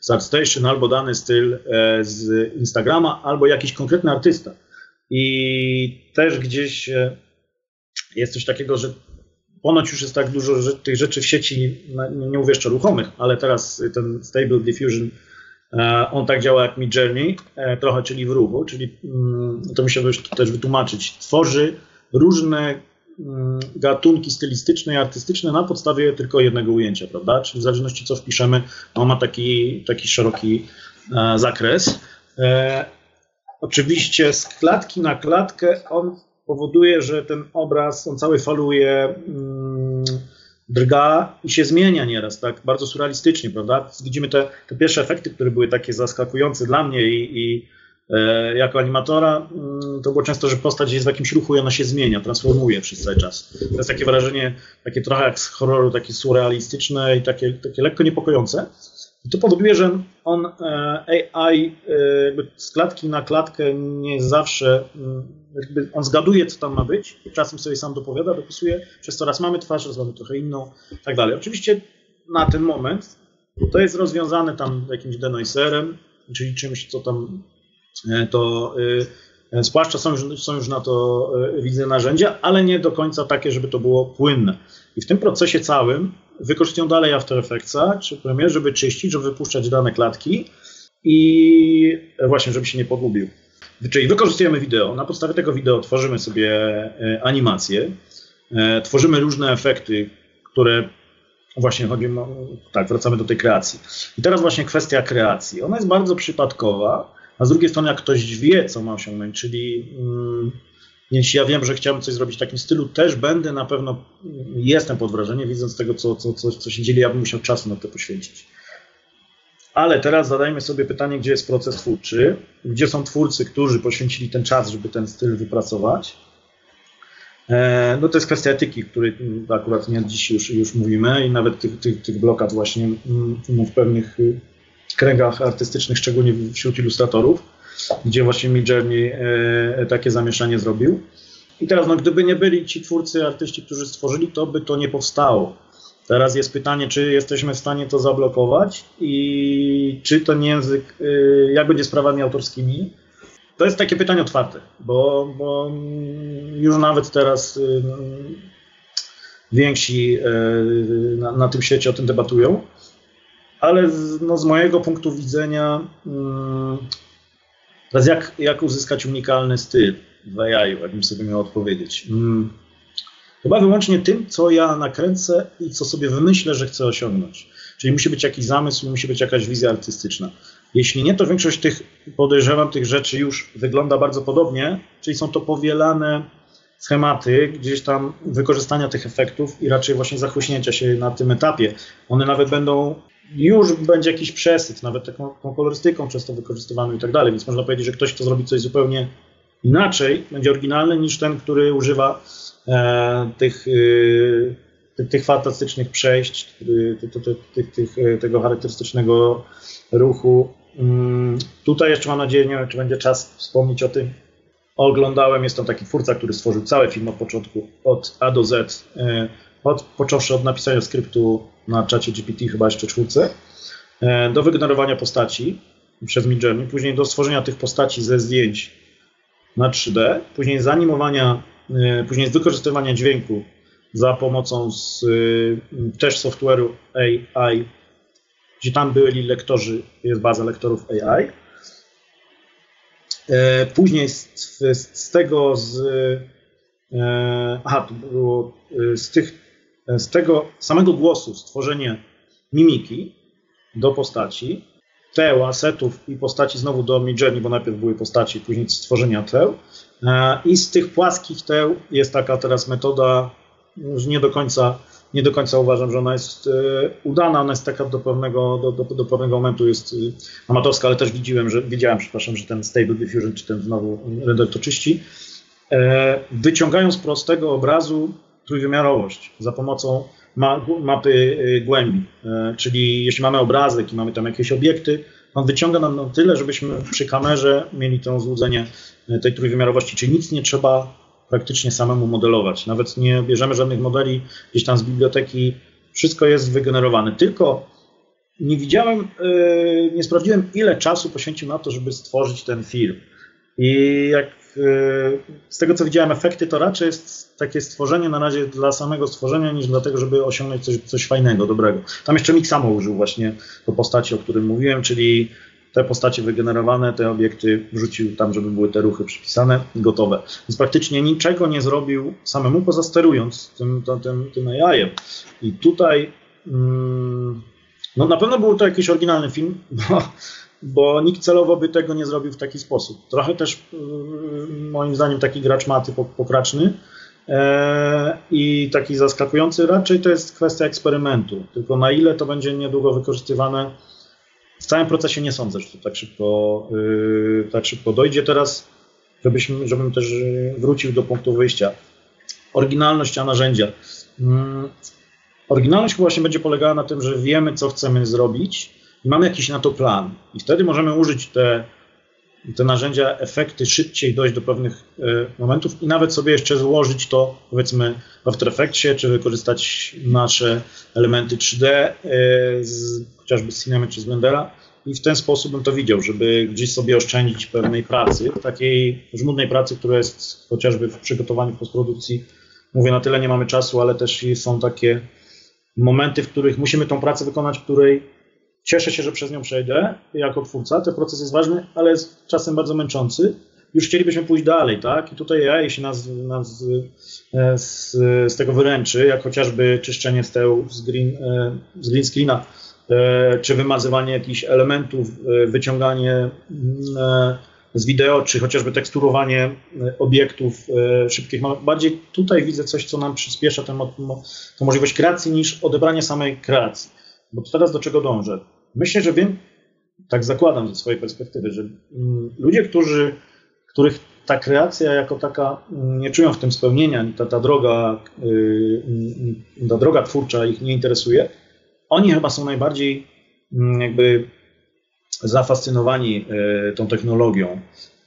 z ArtStation, albo dany styl z Instagrama, albo jakiś konkretny artysta. I też gdzieś e, jest coś takiego, że ponoć już jest tak dużo tych rzeczy w sieci, nie mówię jeszcze ruchomych, ale teraz ten Stable Diffusion, e, on tak działa jak Midjourney, e, trochę, czyli w ruchu, czyli mm, to musiałbym też wytłumaczyć, tworzy różne mm, gatunki stylistyczne i artystyczne na podstawie tylko jednego ujęcia, prawda? Czyli w zależności co wpiszemy, on ma taki, taki szeroki zakres. Oczywiście z klatki na klatkę on powoduje, że ten obraz, on cały faluje, mm, drga i się zmienia nieraz, tak bardzo surrealistycznie, prawda? Widzimy te, te pierwsze efekty, które były takie zaskakujące dla mnie i, i e, jako animatora, mm, to było często, że postać jest w jakimś ruchu i ona się zmienia, transformuje przez cały czas. To jest takie wrażenie, takie trochę jak z horroru, takie surrealistyczne i takie, takie lekko niepokojące. I to powoduje, że on e, AI e, jakby z klatki na klatkę nie zawsze, mm, jakby on zgaduje, co tam ma być, czasem sobie sam dopowiada, dopisuje, przez to raz mamy twarz, raz mamy trochę inną, tak dalej. Oczywiście na ten moment to jest rozwiązane tam jakimś denoiserem, czyli czymś, co tam e, to spłaszcza, są już, są już na to widzę narzędzia, ale nie do końca takie, żeby to było płynne. I w tym procesie całym wykorzystują dalej After Effectsa czy Premiere, żeby czyścić, żeby wypuszczać dane klatki i właśnie, żeby się nie pogubił. Czyli wykorzystujemy wideo. Na podstawie tego wideo tworzymy sobie e, animacje, e, tworzymy różne efekty, które właśnie chodzi, tak, wracamy do tej kreacji. I teraz właśnie kwestia kreacji. Ona jest bardzo przypadkowa, a z drugiej strony jak ktoś wie, co ma osiągnąć, czyli jeśli ja wiem, że chciałbym coś zrobić w takim stylu, też będę na pewno, jestem pod wrażeniem, widząc tego, co, co, co, co się dzieje, ja bym musiał czasu na to poświęcić. Ale teraz zadajmy sobie pytanie, gdzie jest proces twórczy, gdzie są twórcy, którzy poświęcili ten czas, żeby ten styl wypracować. E, no to jest kwestia etyki, której akurat nie dziś już, już mówimy i nawet tych, tych, tych blokad właśnie mm, w pewnych y, kręgach artystycznych, szczególnie wśród ilustratorów, gdzie właśnie Midjourney e, takie zamieszanie zrobił. I teraz, no, gdyby nie byli ci twórcy, artyści, którzy stworzyli, to by to nie powstało. Teraz jest pytanie, czy jesteśmy w stanie to zablokować i czy ten język, y, jak będzie z prawami autorskimi. To jest takie pytanie otwarte, bo, bo już nawet teraz y, więksi y, na, na tym świecie o tym debatują, ale z, no, z mojego punktu widzenia, teraz jak, jak uzyskać unikalny styl w AI, jakbym sobie miał odpowiedzieć. Chyba wyłącznie tym, co ja nakręcę i co sobie wymyślę, że chcę osiągnąć. Czyli musi być jakiś zamysł, musi być jakaś wizja artystyczna. Jeśli nie, to większość tych, podejrzewam, tych rzeczy już wygląda bardzo podobnie, czyli są to powielane schematy gdzieś tam wykorzystania tych efektów i raczej właśnie zachłyśnięcia się na tym etapie. One nawet będą, już będzie jakiś przesyt, nawet taką, taką kolorystyką często wykorzystywaną i tak dalej, więc można powiedzieć, że ktoś, kto zrobi coś zupełnie inaczej, będzie oryginalny niż ten, który używa E, tych, e, tych fantastycznych przejść, tych, tych, e, tego charakterystycznego ruchu. Mm, tutaj jeszcze mam nadzieję, nie wiem, czy będzie czas wspomnieć o tym. Oglądałem, jest tam taki twórca, który stworzył cały film od początku, od A do Z, od, począwszy od napisania skryptu na czacie GPT, chyba jeszcze czwórce, do wygenerowania postaci przez Midjourney, później do stworzenia tych postaci ze zdjęć na 3D, później zanimowania E, później z wykorzystywania dźwięku za pomocą z, e, też software'u AI, gdzie tam byli lektorzy, jest baza lektorów AI. E, później z, z tego, z, aha, to było z, tych, z tego samego głosu stworzenie mimiki do postaci, teł, asetów i postaci znowu do Midjourney, bo najpierw były postaci, później stworzenia teł. E, I z tych płaskich teł jest taka teraz metoda, już nie do końca, nie do końca uważam, że ona jest e, udana, ona jest taka do pewnego, do, do, do pewnego momentu jest e, amatorska, ale też widziałem, że, widziałem, przepraszam, że ten Stable Diffusion, czy ten znowu render to czyści, wyciągają z prostego obrazu trójwymiarowość za pomocą mapy głębi. Czyli jeśli mamy obrazek i mamy tam jakieś obiekty, on wyciąga nam na tyle, żebyśmy przy kamerze mieli to złudzenie e, tej trójwymiarowości, czyli nic nie trzeba praktycznie samemu modelować. Nawet nie bierzemy żadnych modeli gdzieś tam z biblioteki, wszystko jest wygenerowane. Tylko nie widziałem, e, nie sprawdziłem, ile czasu poświęcił na to, żeby stworzyć ten film. I jak Y, z tego co widziałem, efekty to raczej jest takie stworzenie na razie dla samego stworzenia, niż dlatego, żeby osiągnąć coś, coś fajnego, dobrego. Tam jeszcze Mik samo użył właśnie do postaci, o którym mówiłem, czyli te postacie wygenerowane, te obiekty wrzucił tam, żeby były te ruchy przypisane, gotowe. Więc praktycznie niczego nie zrobił samemu, poza sterując tym, tym, tym AI-em. I tutaj mm, no na pewno był to jakiś oryginalny film, bo bo nikt celowo by tego nie zrobił w taki sposób. Trochę też mm, moim zdaniem taki gracz maty pokraczny e, i taki zaskakujący raczej to jest kwestia eksperymentu. Tylko na ile to będzie niedługo wykorzystywane w całym procesie nie sądzę, że to tak szybko, y, tak szybko dojdzie. Teraz, żebyśmy, żebym też wrócił do punktu wyjścia. Oryginalność, a narzędzia. Oryginalność właśnie będzie polegała na tym, że wiemy, co chcemy zrobić, i mamy jakiś na to plan. I wtedy możemy użyć te, te narzędzia, efekty szybciej dojść do pewnych e, momentów i nawet sobie jeszcze złożyć to, powiedzmy, w After Effectsie, czy wykorzystać nasze elementy 3D, e, z, chociażby z Cinema czy z Blendera. I w ten sposób bym to widział, żeby gdzieś sobie oszczędzić pewnej pracy, takiej żmudnej pracy, która jest chociażby w przygotowaniu postprodukcji. Mówię, na tyle nie mamy czasu, ale też są takie momenty, w których musimy tą pracę wykonać, której Cieszę się, że przez nią przejdę jako twórca. Ten proces jest ważny, ale jest czasem bardzo męczący. Już chcielibyśmy pójść dalej, tak? I tutaj ja, jeśli nas, nas e, z, z tego wyręczy, jak chociażby czyszczenie steł z green, e, z green screena czy wymazywanie jakichś elementów, wyciąganie mm, z wideo, czy chociażby teksturowanie obiektów szybkich. Bardziej tutaj widzę coś, co nam przyspiesza tę, tę możliwość kreacji, niż odebranie samej kreacji. Bo teraz do czego dążę? Myślę, że wiem, tak zakładam ze swojej perspektywy, że mm, ludzie, którzy, których ta kreacja jako taka mm, nie czują w tym spełnienia, ta, ta droga, y, mm, ta droga twórcza ich nie interesuje, oni chyba są najbardziej jakby zafascynowani y, tą technologią.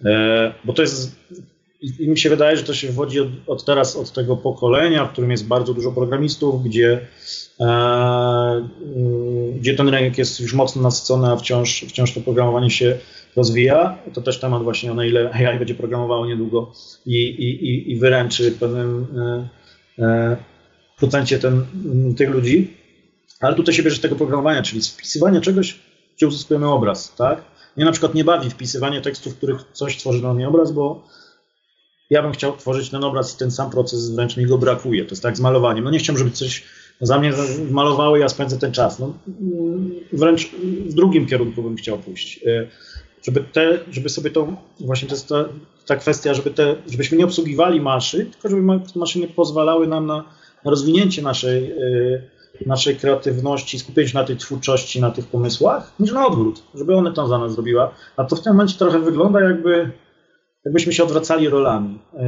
E, bo to jest i mi się wydaje, że to się wodzi od, od, teraz od tego pokolenia, w którym jest bardzo dużo programistów, gdzie, e, mm, gdzie ten rynek jest już mocno nasycony, a wciąż, wciąż to programowanie się rozwija. To też temat właśnie, na ile AI będzie programowało niedługo i, i, i wyręczy w pewnym e, e, procencie ten, tych ludzi. Ale tutaj się bierze z tego programowania, czyli z wpisywania czegoś, gdzie uzyskujemy obraz, tak? Mnie na przykład nie bawi wpisywanie tekstów, w których coś tworzy dla mnie obraz, bo ja bym chciał tworzyć ten obraz i ten sam proces wręcz mi go brakuje. To jest tak z malowaniem. No nie chciałbym, żeby coś za mnie malowało i ja spędzę ten czas. No, wręcz w drugim kierunku bym chciał pójść. E, żeby, te, żeby sobie tą, właśnie to jest ta, ta kwestia, żeby te, żebyśmy nie obsługiwali maszyn, tylko żeby maszyny pozwalały nam na, na rozwinięcie naszej, e, naszej kreatywności, skupienie się na tej twórczości, na tych pomysłach, niż na odwrót, żeby one to za nas zrobiła. A to w tym momencie trochę wygląda jakby jakbyśmy się odwracali rolami. E,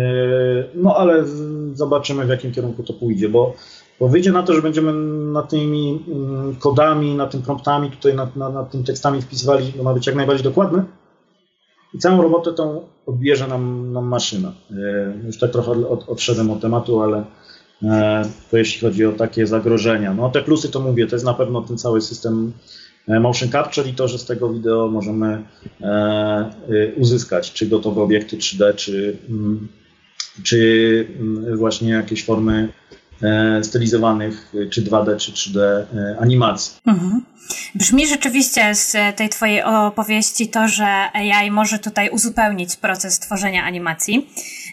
no ale zobaczymy, w jakim kierunku to pójdzie, bo, bo wyjdzie na to, że będziemy nad tymi mm, kodami, nad tym promptami, tutaj nad, nad, nad tym tekstami wpisywali, to ma być jak najbardziej dokładne. I całą robotę tą odbierze nam, nam maszyna. E, już tak trochę od, odszedłem od tematu, ale to jeśli chodzi o takie zagrożenia. No te plusy to mówię, to jest na pewno ten cały system E, motion capture i to, że z tego wideo możemy e, e, uzyskać czy gotowe obiekty 3D, czy, mm, czy mm, właśnie jakieś formy stylizowanych, czy 2D, czy 3D animacji. Mhm. Brzmi rzeczywiście z tej Twojej opowieści to, że AI może tutaj uzupełnić proces tworzenia animacji.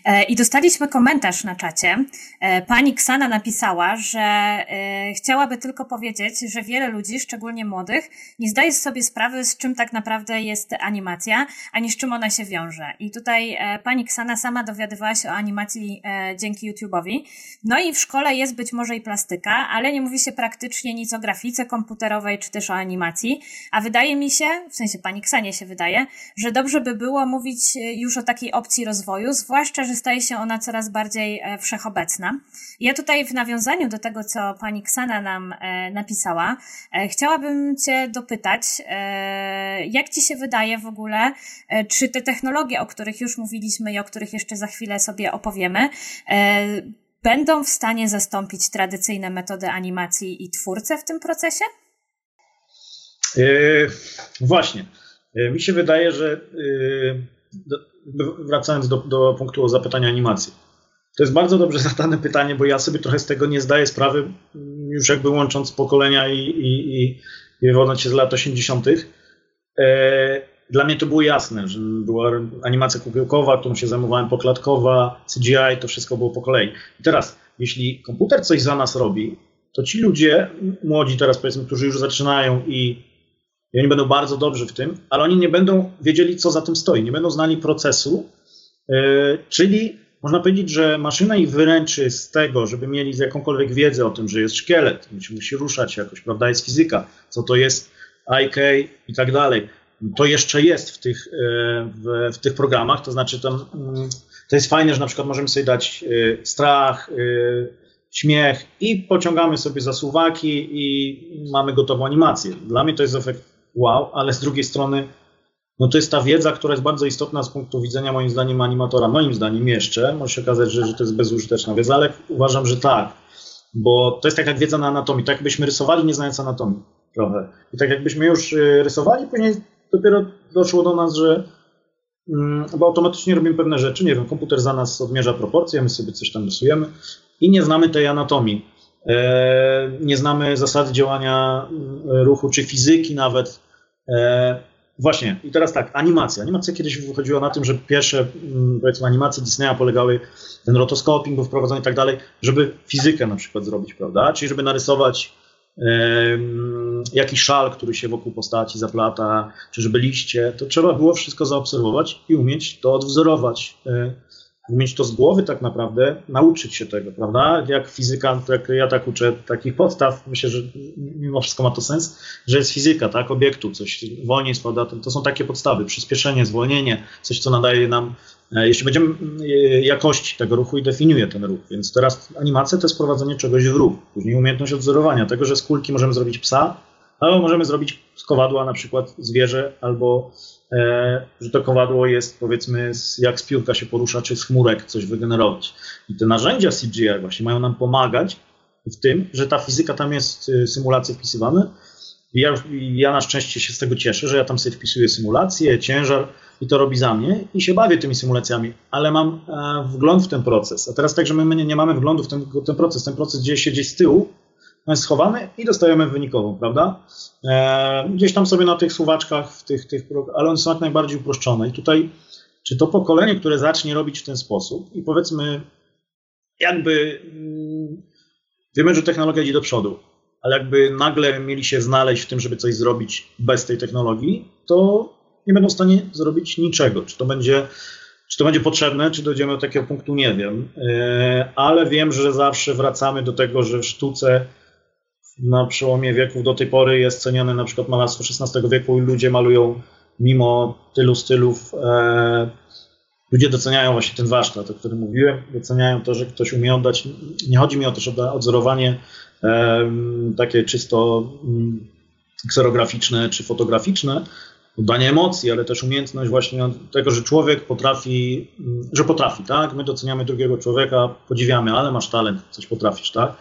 E, I dostaliśmy komentarz na czacie. E, pani Ksana napisała, że e, chciałaby tylko powiedzieć, że wiele ludzi, szczególnie młodych, nie zdaje sobie sprawy, z czym tak naprawdę jest animacja, ani z czym ona się wiąże. I tutaj pani Ksana sama dowiadywała się o animacji dzięki YouTube'owi. No i w szkole jest być może i plastyka, ale nie mówi się praktycznie nic o grafice komputerowej, czy też o animacji. A wydaje mi się, w sensie pani Ksanie się wydaje, że dobrze by było mówić już o takiej opcji rozwoju, zwłaszcza, że staje się ona coraz bardziej e, wszechobecna. Ja tutaj w nawiązaniu do tego, co pani Ksana nam e, napisała, e, chciałabym Cię dopytać, jak Ci się wydaje w ogóle, czy te technologie, o których już mówiliśmy i o których jeszcze za chwilę sobie opowiemy, będą w stanie zastąpić tradycyjne metody animacji i twórcę w tym procesie? Yy, właśnie. Mi się wydaje, że wracając do, do punktu zapytania animacji. To jest bardzo dobrze zadane pytanie, bo ja sobie trochę z tego nie zdaję sprawy, już jakby łącząc pokolenia i, i, i, i wywodząc się z lat 80. E, dla mnie to było jasne, że była animacja kukiełkowa, którą się zajmowałem, poklatkowa, CGI, to wszystko było po kolei. I teraz, jeśli komputer coś za nas robi, to ci ludzie, młodzi teraz powiedzmy, którzy już zaczynają i i oni będą bardzo dobrzy w tym, ale oni nie będą wiedzieli, co za tym stoi, nie będą znali procesu, yy, czyli można powiedzieć, że maszyna ich wyręczy z tego, żeby mieli jakąkolwiek wiedzę o tym, że jest szkielet, musi, ruszać jakoś, prawda, jest fizyka, co to jest IK i tak dalej. To jeszcze jest w tych, yy, w, w tych programach, to znaczy tam, mm, to jest fajne, że na przykład możemy sobie dać yy, strach, śmiech i pociągamy sobie zasuwaki i mamy gotową animację. Dla mnie to jest efekt wow, ale z drugiej strony no to jest ta wiedza, która jest bardzo istotna z punktu widzenia moim zdaniem animatora. Moim zdaniem jeszcze, może się okazać, że, że to jest bezużyteczna wiedza, ale uważam, że tak, bo to jest tak jak wiedza na anatomii, tak jakbyśmy rysowali nie znając anatomii trochę. I tak jakbyśmy już y, rysowali, później dopiero doszło do nas, że mm, bo automatycznie robimy pewne rzeczy, nie wiem, komputer za nas odmierza proporcje, my sobie coś tam rysujemy i nie znamy tej anatomii. E, nie znamy zasady działania mm, ruchu, czy fizyki nawet, E, właśnie, i teraz tak, animacja. Animacja kiedyś wychodziła na tym, że pierwsze, mm, powiedzmy, animacje Disneya polegały, ten rotoskoping był wprowadzony i tak dalej, żeby fizykę na przykład zrobić, prawda? Czyli żeby narysować jakiś szal, który się wokół postaci zaplata, czy żeby liście, to trzeba było wszystko zaobserwować i umieć to odwzorować. Umieć to z głowy tak naprawdę, nauczyć się tego, prawda? Jak fizykant, jak ja tak uczę takich podstaw, myślę, że mimo wszystko ma to sens, że jest fizyka, tak? Obiektu, coś wolniej spada, to są takie podstawy, przyspieszenie, zwolnienie, coś, co nadaje nam, e, jeśli będziemy e, jakość tego ruchu i definiuje ten ruch, więc teraz animacja to jest prowadzenie czegoś w ruch, później umiejętność odwzorowania tego, że z kulki możemy zrobić psa, albo możemy zrobić z kowadła na przykład zwierzę, albo że to kowadło jest powiedzmy jak z piórka się porusza, czy z chmurek coś wygenerować. I te narzędzia CGI właśnie mają nam pomagać w tym, że ta fizyka tam jest y, symulacje wpisywane. I ja, ja na szczęście się z tego cieszę, że ja tam sobie wpisuję symulację, ciężar i to robi za mnie i się bawię tymi symulacjami, ale mam e, wgląd w ten proces. A teraz tak, że my nie, nie mamy wglądu w ten, ten proces. Ten proces dzieje się gdzieś z tyłu, on schowany i dostajemy wynikową, prawda? E, gdzieś tam sobie na tych słowaczkach, w tych, tych, ale one są jak najbardziej uproszczone. I tutaj, czy to pokolenie, które zacznie robić w ten sposób i powiedzmy, jakby mm, wiemy, że technologia idzie do przodu, ale jakby nagle mieli się znaleźć w tym, żeby coś zrobić bez tej technologii, to nie będą w stanie zrobić niczego. Czy to będzie czy to będzie potrzebne, czy dojdziemy do takiego punktu, nie wiem. E, ale wiem, że zawsze wracamy do tego, że w sztuce na przełomie wieków do tej pory jest cenione na przykład malarstwo XVI wieku i ludzie malują mimo tylu stylów. E, ludzie doceniają właśnie ten warsztat, o którym mówiłem, doceniają to, że ktoś umie oddać. Nie chodzi mi o to, że odzorowanie e, takie czysto mm, kserograficzne czy fotograficzne, oddanie emocji, ale też umiejętność właśnie tego, że człowiek potrafi, mm, że potrafi, tak? My doceniamy drugiego człowieka, podziwiamy, ale masz talent, coś potrafisz, tak?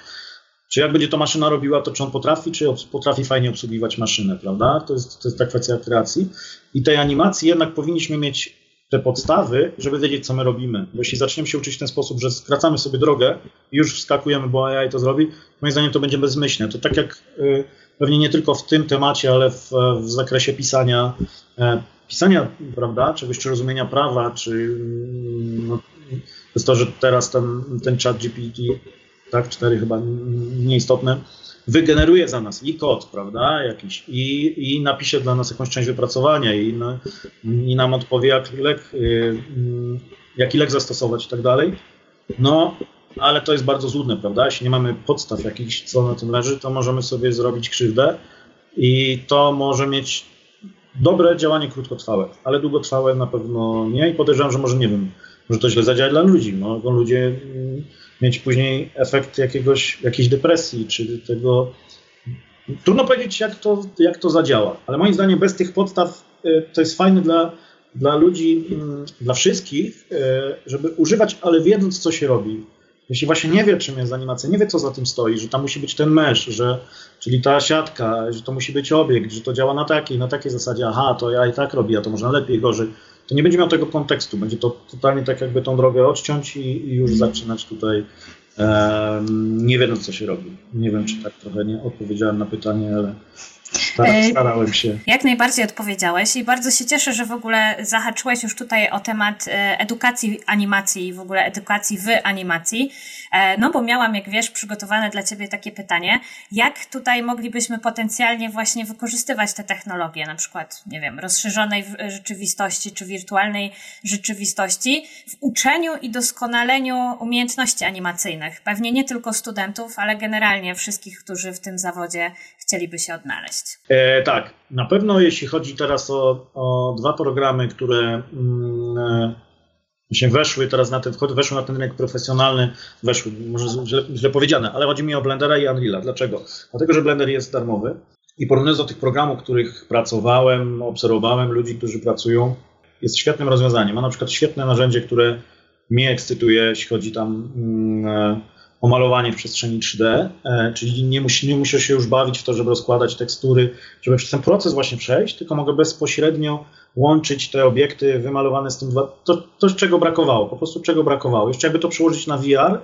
Czy jak będzie to maszyna robiła, to czy on potrafi, czy potrafi fajnie obsługiwać maszynę, prawda? To jest, to jest ta kwestia kreacji. I tej animacji jednak powinniśmy mieć te podstawy, żeby wiedzieć, co my robimy. Bo jeśli zaczniemy się uczyć w ten sposób, że skracamy sobie drogę i już wskakujemy, bo AI to zrobi, moim zdaniem to będzie bezmyślne. To tak jak y, pewnie nie tylko w tym temacie, ale w, w zakresie pisania, e, pisania, prawda, czegoś, czy rozumienia prawa, czy mm, no, to że teraz ten, ten chat GPT tak, cztery chyba nieistotne, wygeneruje za nas i kod, prawda, jakiś, i, i napisze dla nas jakąś część wypracowania i, no, i nam odpowie, jak lek, y, mm, jaki lek zastosować i tak dalej. No, ale to jest bardzo złudne, prawda? Jeśli nie mamy podstaw jakichś, co na tym leży, to możemy sobie zrobić krzywdę i to może mieć dobre działanie krótkotrwałe, ale długotrwałe na pewno nie i podejrzewam, że może nie wiem, może to źle zadziałać dla ludzi. Mogą ludzie mm, mieć później efekt jakiegoś, jakiejś depresji, czy tego. Trudno powiedzieć, jak to, jak to zadziała, ale moim zdaniem bez tych podstaw y, to jest fajne dla, dla ludzi, mm, dla wszystkich, y, żeby używać, ale wiedząc, co się robi. Jeśli właśnie nie wie, czym jest animacja, nie wie, co za tym stoi, że tam musi być ten mesh, że, czyli ta siatka, że to musi być obiekt, że to działa na takiej, na takiej zasadzie, aha, to ja i tak robię, a to można lepiej, gorzej to nie będzie miał tego kontekstu. Będzie to totalnie tak jakby tą drogę odciąć i, i już zaczynać tutaj nie wiedząc, co się robi. Nie wiem, czy tak trochę nie odpowiedziałem na pytanie, ale E, starałem się. Jak najbardziej odpowiedziałeś i bardzo się cieszę, że w ogóle zahaczyłeś już tutaj o temat e, edukacji animacji i w ogóle edukacji w animacji. E, no bo miałam, jak wiesz, przygotowane dla Ciebie takie pytanie, jak tutaj moglibyśmy potencjalnie właśnie wykorzystywać te technologie, na przykład, nie wiem, rozszerzonej rzeczywistości czy wirtualnej rzeczywistości w uczeniu i doskonaleniu umiejętności animacyjnych. Pewnie nie tylko studentów, ale generalnie wszystkich, którzy w tym zawodzie chcieliby się odnaleźć. E, tak, na pewno jeśli chodzi teraz o, o dwa programy, które mm, się weszły teraz na ten, weszły na ten rynek profesjonalny, weszły, może źle, źle powiedziane, ale chodzi mi o Blendera i Unreala. Dlaczego? Dlatego, że Blender jest darmowy i porównując do tych programów, których pracowałem, obserwowałem ludzi, którzy pracują, jest świetnym rozwiązaniem. Ma na przykład świetne narzędzie, które mnie ekscytuje, jeśli chodzi tam mm, o malowanie w przestrzeni 3D, e, czyli nie, musi, nie muszę się już bawić w to, żeby rozkładać tekstury, żeby przez ten proces właśnie przejść, tylko mogę bezpośrednio łączyć te obiekty wymalowane z tym, to, to czego brakowało, po prostu czego brakowało. Jeszcze jakby to przełożyć na VR,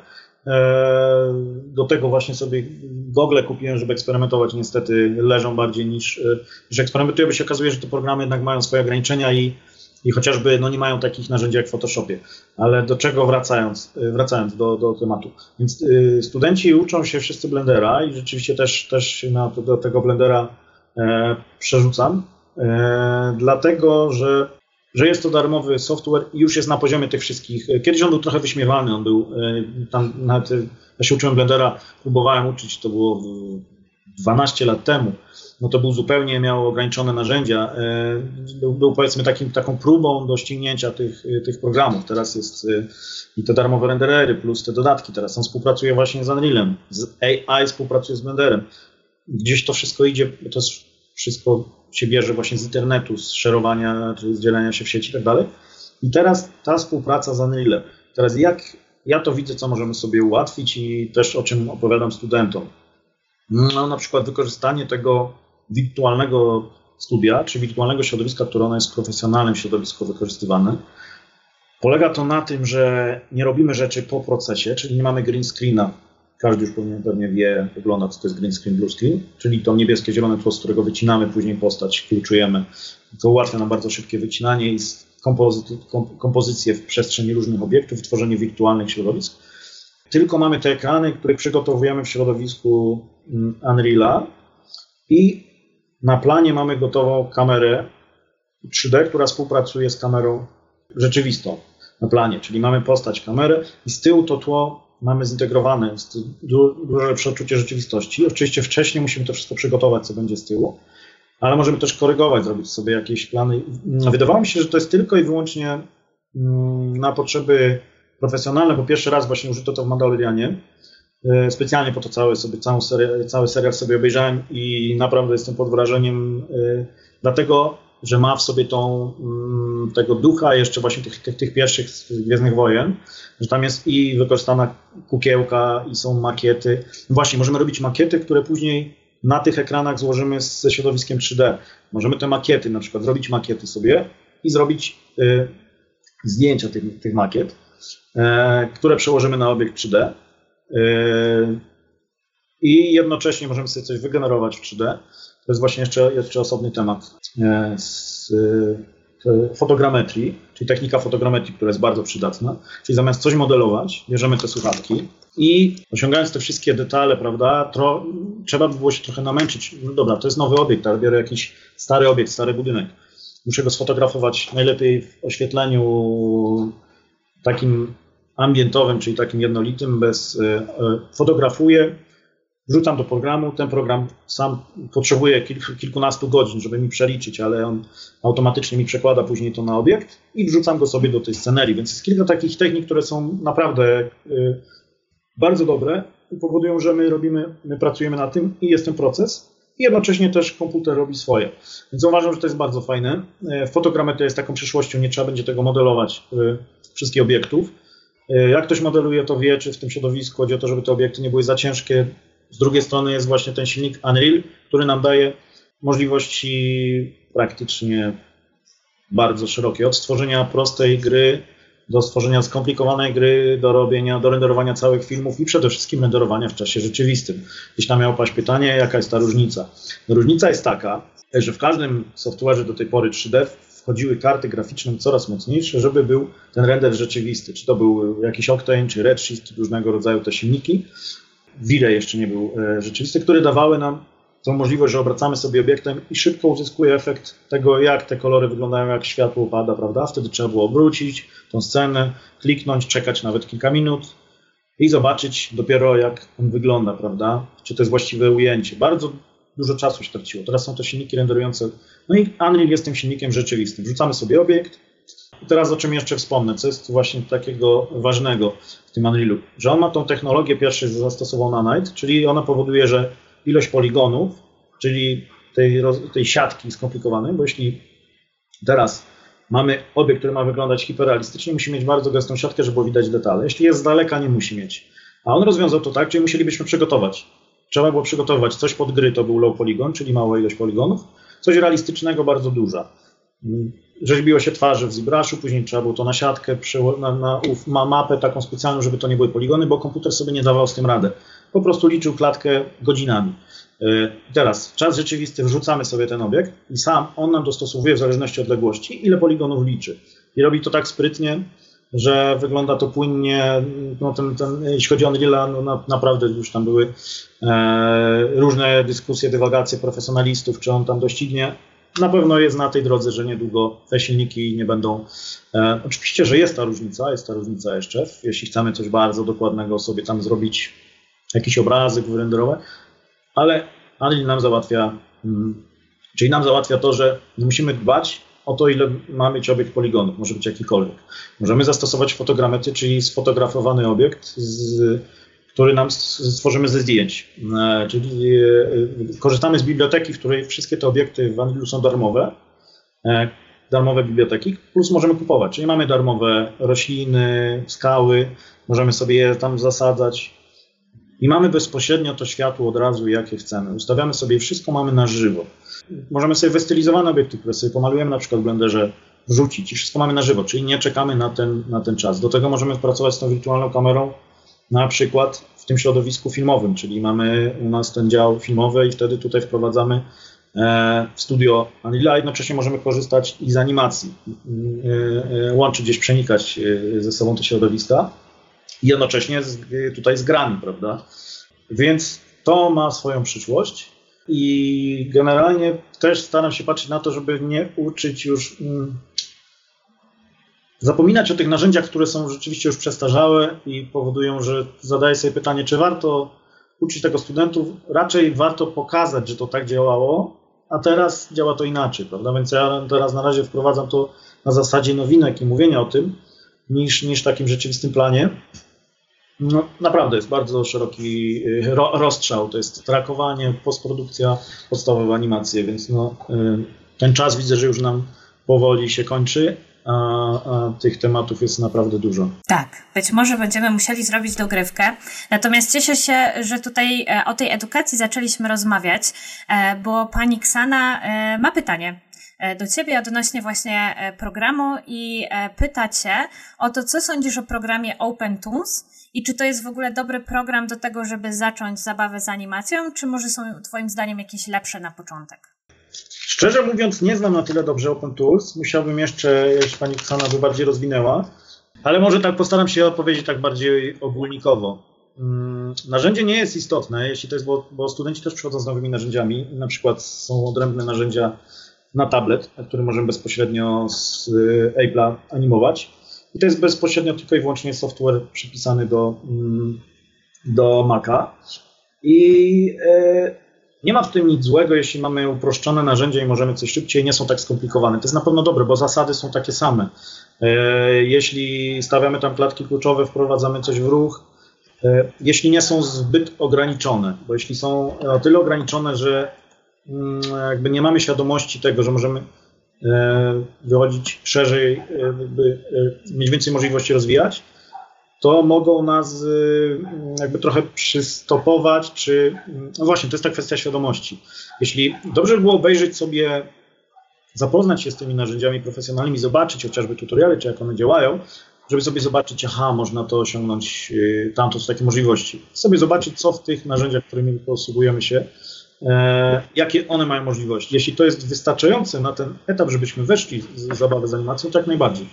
e, do tego właśnie sobie gogle kupiłem, żeby eksperymentować. Niestety leżą bardziej niż, e, niż eksperymentuję, bo się okazuje, że te programy jednak mają swoje ograniczenia i i chociażby no, nie mają takich narzędzi jak w Photoshopie. Ale do czego wracając, y, wracając do, do tematu. Więc y, studenci uczą się wszyscy Blendera i rzeczywiście też, też na, do tego Blendera przerzucam, dlatego że, że jest to darmowy software i już jest na poziomie tych wszystkich. Kiedyś on był trochę wyśmiewany, on był tam nawet ja się uczyłem Blendera, próbowałem uczyć, to było 12 lat temu no to był zupełnie, miał ograniczone narzędzia. E, był, był powiedzmy takim, taką próbą do ściągnięcia tych, tych programów. Teraz jest e, i te darmowe renderery plus te dodatki. Teraz on współpracuje właśnie z Unrealem, z AI współpracuje z Blenderem. Gdzieś to wszystko idzie, to wszystko się bierze właśnie z internetu, z szerowania, czy z dzielenia się w sieci i tak dalej. I teraz ta współpraca z Unrealem. Teraz jak ja to widzę, co możemy sobie ułatwić i też o czym opowiadam studentom. No, na przykład wykorzystanie tego wirtualnego studia, czy wirtualnego środowiska, które ono jest w profesjonalnym środowisku wykorzystywane. Polega to na tym, że nie robimy rzeczy po procesie, czyli nie mamy green screena. Każdy już pewnie, wie, wygląda, co to jest green screen, blue screen, czyli to niebieskie, zielone tło, z którego wycinamy później postać, kluczujemy. To ułatwia nam bardzo szybkie wycinanie i kompozy kompozycję w przestrzeni różnych obiektów, tworzenie wirtualnych środowisk. Tylko mamy te ekrany, które przygotowujemy w środowisku mm, Unreala i na planie mamy gotową kamerę 3D, która współpracuje z kamerą rzeczywistą na planie, czyli mamy postać, kamerę i z tyłu to tło mamy zintegrowane, dużo lepsze odczucie rzeczywistości. Oczywiście wcześniej musimy to wszystko przygotować, co będzie z tyłu, ale możemy też korygować, zrobić sobie jakieś plany. Wydawało mi się, że to jest tylko i wyłącznie mm, na potrzeby profesjonalne, bo pierwszy raz właśnie użyto to w Mandalorianie, E, specjalnie po to cały, sobie, całą serię, cały serial sobie obejrzałem i naprawdę jestem pod wrażeniem, e, dlatego, że ma w sobie tą, mm, tego ducha jeszcze właśnie tych, tych, tych pierwszych Gwiezdnych Wojen, że tam jest i wykorzystana kukiełka i są makiety. Właśnie, możemy robić makiety, które później na tych ekranach złożymy ze środowiskiem 3D. Możemy te makiety, na przykład zrobić makiety sobie i zrobić y, zdjęcia tych, tych makiet, które przełożymy na obiekt 3D Yy, I jednocześnie możemy sobie coś wygenerować w 3D. To jest właśnie jeszcze, jeszcze osobny temat yy, z fotogrametrii, czyli technika fotogrametrii, która jest bardzo przydatna. Czyli zamiast coś modelować, bierzemy te słuchawki i osiągając te wszystkie detale, prawda, tro, trzeba by było się trochę namęczyć. No dobra, to jest nowy obiekt, ale biorę jakiś stary obiekt, stary budynek. Muszę go sfotografować najlepiej w oświetleniu takim ambientowym, czyli takim jednolitym, bez e, e, fotografuję, wrzucam do programu, ten program sam potrzebuje kilk, kilkunastu godzin, żeby mi przeliczyć, ale on automatycznie mi przekłada później to na obiekt i wrzucam go sobie do tej scenerii, więc jest kilka takich technik, które są naprawdę e, bardzo dobre i powodują, że my robimy, my pracujemy na tym i jest ten proces i jednocześnie też komputer robi swoje. Więc uważam, że to jest bardzo fajne. Fotogrametria jest taką przyszłością, nie trzeba będzie tego modelować wszystkich obiektów, E, jak ktoś modeluje, to wie, czy w tym środowisku chodzi o to, żeby te obiekty nie były za ciężkie. Z drugiej strony jest właśnie ten silnik Unreal, który nam daje możliwości praktycznie bardzo szerokie. Od stworzenia prostej gry do stworzenia skomplikowanej gry, do robienia, do renderowania całych filmów i przede wszystkim renderowania w czasie rzeczywistym. Jeśli tam miało paść pytanie, jaka jest ta różnica? różnica jest taka, że w każdym software'ze do tej pory 3D wchodziły karty graficzne coraz mocniejsze, żeby był ten render rzeczywisty. Czy to był jakiś Octane, czy Redshift, różnego rodzaju te silniki. V-Ray jeszcze nie był e, rzeczywisty, które dawały nam tą możliwość, że obracamy sobie obiektem i szybko uzyskuje efekt tego, jak te kolory wyglądają, jak światło pada, prawda? Wtedy trzeba było obrócić tą scenę, kliknąć, czekać nawet kilka minut i zobaczyć dopiero, jak on wygląda, prawda? Czy to jest właściwe ujęcie. Bardzo dużo czasu się traciło. Teraz są to silniki renderujące. No i Unreal jest tym silnikiem rzeczywistym. Wrzucamy sobie obiekt. I teraz o czym jeszcze wspomnę, co jest właśnie takiego ważnego w tym Unrealu, że on ma tą technologię pierwszy zastosował na Night, czyli ona powoduje, że ilość poligonów, czyli tej, tej siatki skomplikowanej, bo jeśli teraz mamy obiekt, który ma wyglądać hiperrealistycznie, musi mieć bardzo gęstą siatkę, żeby było widać detale. Jeśli jest z daleka, nie musi mieć. A on rozwiązał to tak, czyli musielibyśmy przygotować trzeba było przygotować coś pod gry, to był low polygon, czyli mała ilość poligonów, coś realistycznego, bardzo duża. Rzeźbiło się twarze w ZBrush'u, później trzeba było to na siatkę, na, na, na mapę taką specjalną, żeby to nie były poligony, bo komputer sobie nie dawał z tym radę. Po prostu liczył klatkę godzinami. E, teraz w czas rzeczywisty wrzucamy sobie ten obiekt i sam on nam dostosowuje w zależności od odległości, ile poligonów liczy. I robi to tak sprytnie, że wygląda to płynnie. No ten, ten, jeśli chodzi o Unreal'a, no na, naprawdę już tam były e, różne dyskusje, dywagacje profesjonalistów, czy on tam doścignie. Na pewno jest na tej drodze, że niedługo te silniki nie będą. E, oczywiście, że jest ta różnica, jest ta różnica jeszcze. Jeśli chcemy coś bardzo dokładnego sobie tam zrobić, jakiś obrazek wyrenderować, ale Unreal nam załatwia, mm, czyli nam załatwia to, że musimy dbać o to, ile ma mieć obiekt poligonów, może być jakikolwiek. Możemy zastosować fotogrametry, czyli sfotografowany obiekt, z, który nam stworzymy ze zdjęć. E, czyli e, korzystamy z biblioteki, w której wszystkie te obiekty w Unrealu są darmowe, e, darmowe biblioteki, plus możemy kupować. Czyli mamy darmowe rośliny, skały, możemy sobie je tam zasadzać i mamy bezpośrednio to światło od razu, jakie chcemy. Ustawiamy sobie wszystko, mamy na żywo. Możemy sobie wystylizowane obiekty, które sobie pomalujemy na przykład w Blenderze, wrzucić i wszystko mamy na żywo, czyli nie czekamy na ten, na ten czas. Do tego możemy pracować z tą wirtualną kamerą na przykład w tym środowisku filmowym, czyli mamy u nas ten dział filmowy i wtedy tutaj wprowadzamy e, studio Unreal, a jednocześnie możemy korzystać i z animacji, e, e, łączyć gdzieś, przenikać ze sobą te środowiska i jednocześnie z, tutaj z grami, prawda? Więc to ma swoją przyszłość i generalnie też staram się patrzeć na to, żeby nie uczyć już, mm, zapominać o tych narzędziach, które są rzeczywiście już przestarzałe i powodują, że zadaję sobie pytanie, czy warto uczyć tego studentów. Raczej warto pokazać, że to tak działało, a teraz działa to inaczej, prawda? Więc ja teraz na razie wprowadzam to na zasadzie nowinek i mówienia o tym, niż, niż takim rzeczywistym planie. No, naprawdę jest bardzo szeroki y, ro, rozstrzał. To jest trakowanie, postprodukcja, podstawowe animacje, więc no, y, ten czas widzę, że już nam powoli się kończy, a, a, tych tematów jest naprawdę dużo. Tak, być może będziemy musieli zrobić dogrywkę. Natomiast cieszę się, że tutaj e, o tej edukacji zaczęliśmy rozmawiać, e, bo pani Ksana e, ma pytanie do Ciebie odnośnie właśnie programu i pyta Cię o to, co sądzisz o programie OpenToons i czy to jest w ogóle dobry program do tego, żeby zacząć zabawę z animacją, czy może są Twoim zdaniem jakieś lepsze na początek? Szczerze mówiąc, nie znam na tyle dobrze OpenTools. Musiałbym jeszcze, jeśli Pani Ksana by bardziej rozwinęła, ale może tak postaram się odpowiedzieć tak bardziej ogólnikowo. Hmm, narzędzie nie jest istotne, jeśli to jest, bo, bo studenci też przychodzą z nowymi narzędziami. Na przykład są odrębne narzędzia na tablet, na którym możemy bezpośrednio z y, Apple'a animować. I to jest bezpośrednio tylko i wyłącznie software przypisany do, mm, do Maca. I e, nie ma w tym nic złego, jeśli mamy uproszczone narzędzia i możemy coś szybciej, nie są tak skomplikowane. To jest na pewno dobre, bo zasady są takie same. E, jeśli stawiamy tam klatki kluczowe, wprowadzamy coś w ruch, e, jeśli nie są zbyt ograniczone, bo jeśli są o tyle ograniczone, że mm, jakby nie mamy świadomości tego, że możemy E, wychodzić szerzej, mieć więcej możliwości rozwijać, to mogą nas jakby trochę przystopować, czy no właśnie, to jest ta kwestia świadomości. Jeśli dobrze by było obejrzeć sobie, zapoznać się z tymi narzędziami profesjonalnymi, zobaczyć chociażby tutoriale, czy jak one działają, żeby sobie zobaczyć, aha, można to osiągnąć, tamto są takie możliwości. Sobie zobaczyć, co w tych narzędziach, którymi posługujemy się, E, jakie one mają możliwości. Jeśli to jest wystarczające na ten etap, żebyśmy weszli z zabawy z animacją, to jak najbardziej.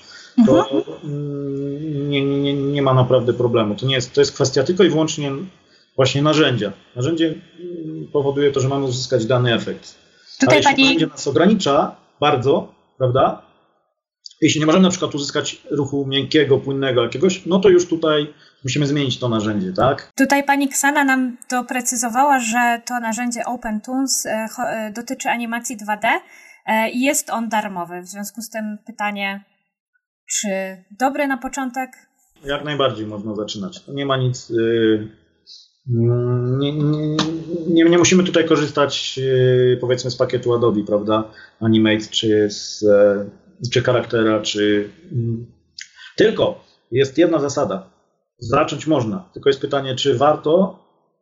To mhm. mm, nie, nie, nie ma naprawdę problemu. To, nie jest, to jest kwestia tylko i wyłącznie właśnie narzędzia. Narzędzie powoduje to, że mamy uzyskać dany efekt. Tutaj Ale jeśli pani... narzędzie nas ogranicza bardzo, prawda? Jeśli nie możemy na przykład uzyskać ruchu miękkiego, płynnego jakiegoś, no to już tutaj musimy zmienić to narzędzie, tak? Tutaj pani Ksana nam doprecyzowała, że to narzędzie OpenToons e, e, dotyczy animacji 2D e, i jest on darmowy. W związku z tym pytanie, czy dobre na początek? Jak najbardziej można zaczynać. Nie ma nic. Y, mm, nie, nie, nie, nie, musimy tutaj korzystać y, powiedzmy z pakietu Adobe, prawda? Animate, czy z, czy charaktera, czy. Mm. Tylko jest jedna zasada. Zacząć można, tylko jest pytanie, czy warto,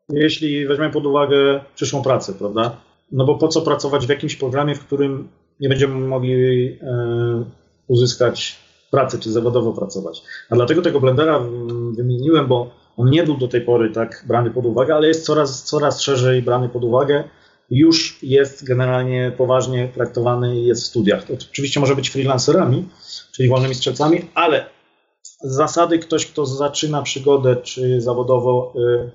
jeśli weźmiemy pod uwagę przyszłą pracę, prawda? No bo po co pracować w jakimś programie, w którym nie będziemy mogli e, uzyskać pracy, czy zawodowo pracować. A dlatego tego Blendera wymieniłem, bo on nie był do tej pory tak brany pod uwagę, ale jest coraz, coraz szerzej brany pod uwagę. Już jest generalnie poważnie traktowany i jest w studiach. To oczywiście może być freelancerami, czyli wolnymi strzelcami, ale z zasady ktoś, kto zaczyna przygodę czy zawodowo, y,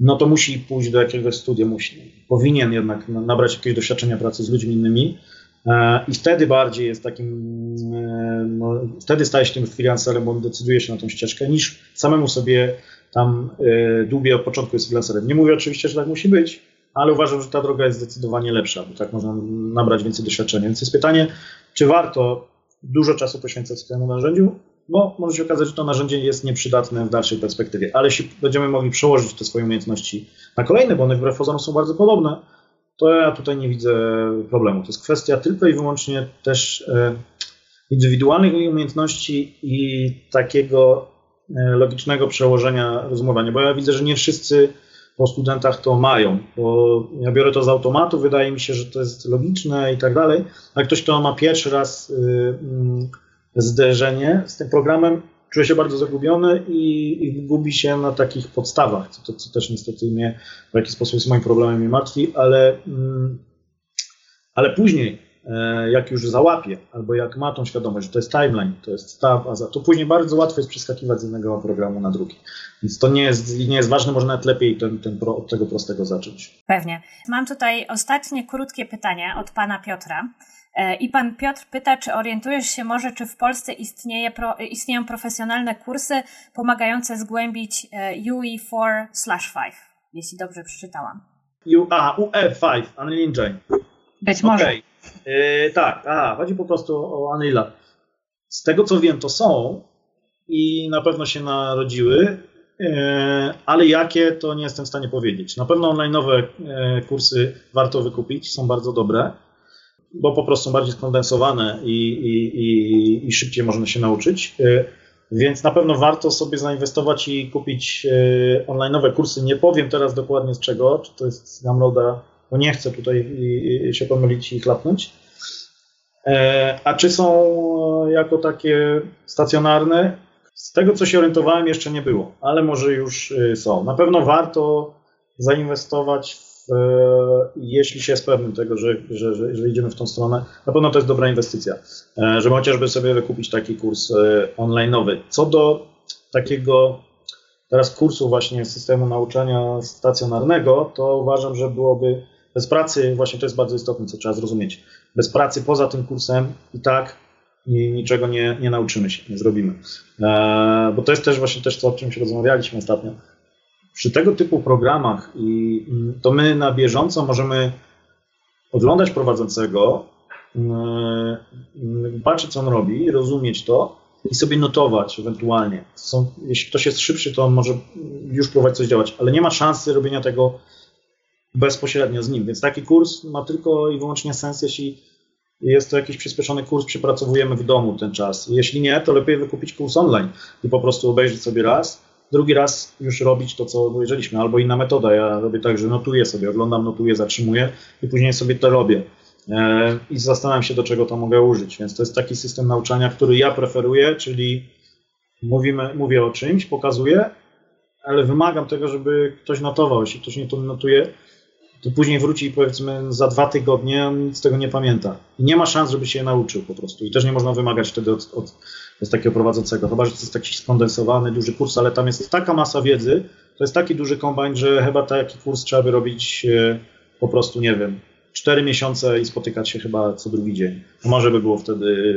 no to musi pójść do jakiegoś studia, musi, powinien jednak nabrać jakiegoś doświadczenia pracy z ludźmi innymi. E, I wtedy bardziej jest takim, e, no, wtedy staje się tym freelancerem, bo on decyduje się na tą ścieżkę, niż samemu sobie tam e, długie od początku jest freelancerem. Nie mówię oczywiście, że tak musi być, ale uważam, że ta droga jest zdecydowanie lepsza, bo tak można nabrać więcej doświadczenia. Więc jest pytanie, czy warto dużo czasu poświęcać temu narzędziu, bo może się okazać, że to narzędzie jest nieprzydatne w dalszej perspektywie, ale jeśli będziemy mogli przełożyć te swoje umiejętności na kolejne, bo one wbrew pozorom są bardzo podobne, to ja tutaj nie widzę problemu. To jest kwestia tylko i wyłącznie też e, indywidualnych umiejętności i takiego e, logicznego przełożenia rozumowania, bo ja widzę, że nie wszyscy po studentach to mają, bo ja biorę to z automatu, wydaje mi się, że to jest logiczne i tak dalej, a ktoś, kto ma pierwszy raz y, mm, zderzenie z tym programem, czuje się bardzo zagubiony i, i gubi się na takich podstawach, co, co, też niestety mnie w jakiś sposób jest moim problemem i martwi, ale, mm, ale później, e, jak już załapie, albo jak ma tą świadomość, że to jest timeline, to jest staw, a za, to później bardzo łatwo jest przeskakiwać z jednego programu na drugi. Więc to nie jest, nie jest ważne, może nawet lepiej ten, ten pro, od tego prostego zacząć. Pewnie. Mam tutaj ostatnie krótkie pytanie od pana Piotra. E, I pan Piotr pyta, czy orientujesz się może, czy w Polsce istnieje pro, istnieją profesjonalne kursy pomagające zgłębić e, UE4/5, jeśli dobrze przeczytałam. U, a, UE5, Unreal Engine. Być może. Okay. Yy, tak, aha, chodzi po prostu o Unreal. Z tego co wiem, to są i na pewno się narodziły, ale jakie to nie jestem w stanie powiedzieć. Na pewno online'owe kursy warto wykupić, są bardzo dobre bo po prostu są bardziej skondensowane i, i, i, i szybciej można się nauczyć. E, więc na pewno warto sobie zainwestować i kupić e, online'owe kursy. Nie powiem teraz dokładnie z czego, czy to jest z Gumroada, bo nie chcę tutaj się pomylić i chlapnąć. E, a czy są jako takie stacjonarne? Z tego, co się orientowałem, jeszcze nie było, ale może już są. Na pewno warto zainwestować w jeśli się jest pewnym tego, że, że, że, że, idziemy w tą stronę, na pewno to jest dobra inwestycja, e, żeby chociażby sobie wykupić taki kurs e, online'owy. Co do takiego teraz kursu właśnie systemu nauczania stacjonarnego, to uważam, że byłoby bez pracy, właśnie to jest bardzo istotne, co trzeba zrozumieć, bez pracy poza tym kursem i tak niczego nie, nie nauczymy się, nie zrobimy. Bo to jest też właśnie też to, o czym się rozmawialiśmy ostatnio przy tego typu programach i mm, to my na bieżąco możemy oglądać prowadzącego, mm, patrzeć co on robi, rozumieć to i sobie notować ewentualnie. Są, jeśli ktoś jest szybszy, to on może już próbować coś działać, ale nie ma szansy robienia tego bezpośrednio z nim. Więc taki kurs ma tylko i wyłącznie sens, jeśli jest to jakiś przyspieszony kurs, przepracowujemy w domu ten czas. Jeśli nie, to lepiej wykupić kurs online i po prostu obejrzeć sobie raz, drugi raz już robić to, co powiedzieliśmy, albo inna metoda. Ja robię tak, że notuję sobie, oglądam, notuję, zatrzymuję i później sobie to robię. E, I zastanawiam się, do czego to mogę użyć. Więc to jest taki system nauczania, który ja preferuję, czyli mówimy, mówię o czymś, pokazuję, ale wymagam tego, żeby ktoś notował. Jeśli ktoś nie to notuje, to później wróci powiedzmy za dwa tygodnie, on nic z tego nie pamięta. I nie ma szans, żeby się je nauczył po prostu. I też nie można wymagać wtedy od, od, od takiego prowadzącego. Chyba, że to jest taki skondensowany, duży kurs, ale tam jest taka masa wiedzy, to jest taki duży kombajn, że chyba taki kurs trzeba by robić e, po prostu, nie wiem, cztery miesiące i spotykać się chyba co drugi dzień. Może by było wtedy,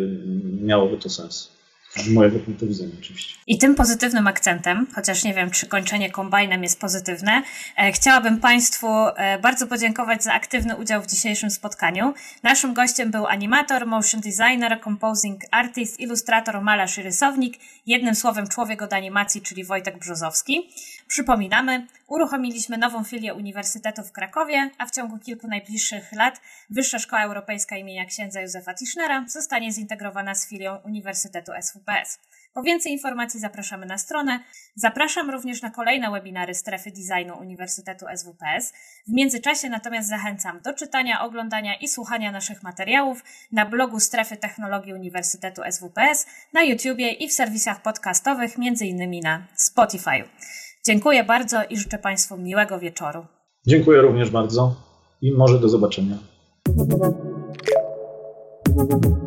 miałoby to sens. Z mojego punktu widzenia oczywiście. I tym pozytywnym akcentem, chociaż nie wiem, czy kończenie kombajnem jest pozytywne, e, chciałabym Państwu e, bardzo podziękować za aktywny udział w dzisiejszym spotkaniu. Naszym gościem był animator, motion designer, composing artist, ilustrator, malarz i rysownik, jednym słowem człowiek od animacji, czyli Wojtek Brzozowski. Przypominamy, uruchomiliśmy nową filię Uniwersytetu w Krakowie, a w ciągu kilku najbliższych lat Wyższa Szkoła Europejska imienia księdza Józefa Tischnera zostanie zintegrowana z filią Uniwersytetu SWPS. Po więcej informacji zapraszamy na stronę. Zapraszam również na kolejne webinary Strefy Designu Uniwersytetu SWPS. W międzyczasie natomiast zachęcam do czytania, oglądania i słuchania naszych materiałów na blogu Strefy Technologii Uniwersytetu SWPS, na YouTubie i w serwisach podcastowych, m.in. na Spotify. Dziękuję bardzo i życzę Państwu miłego wieczoru. Dziękuję również bardzo i może do zobaczenia. Thank you.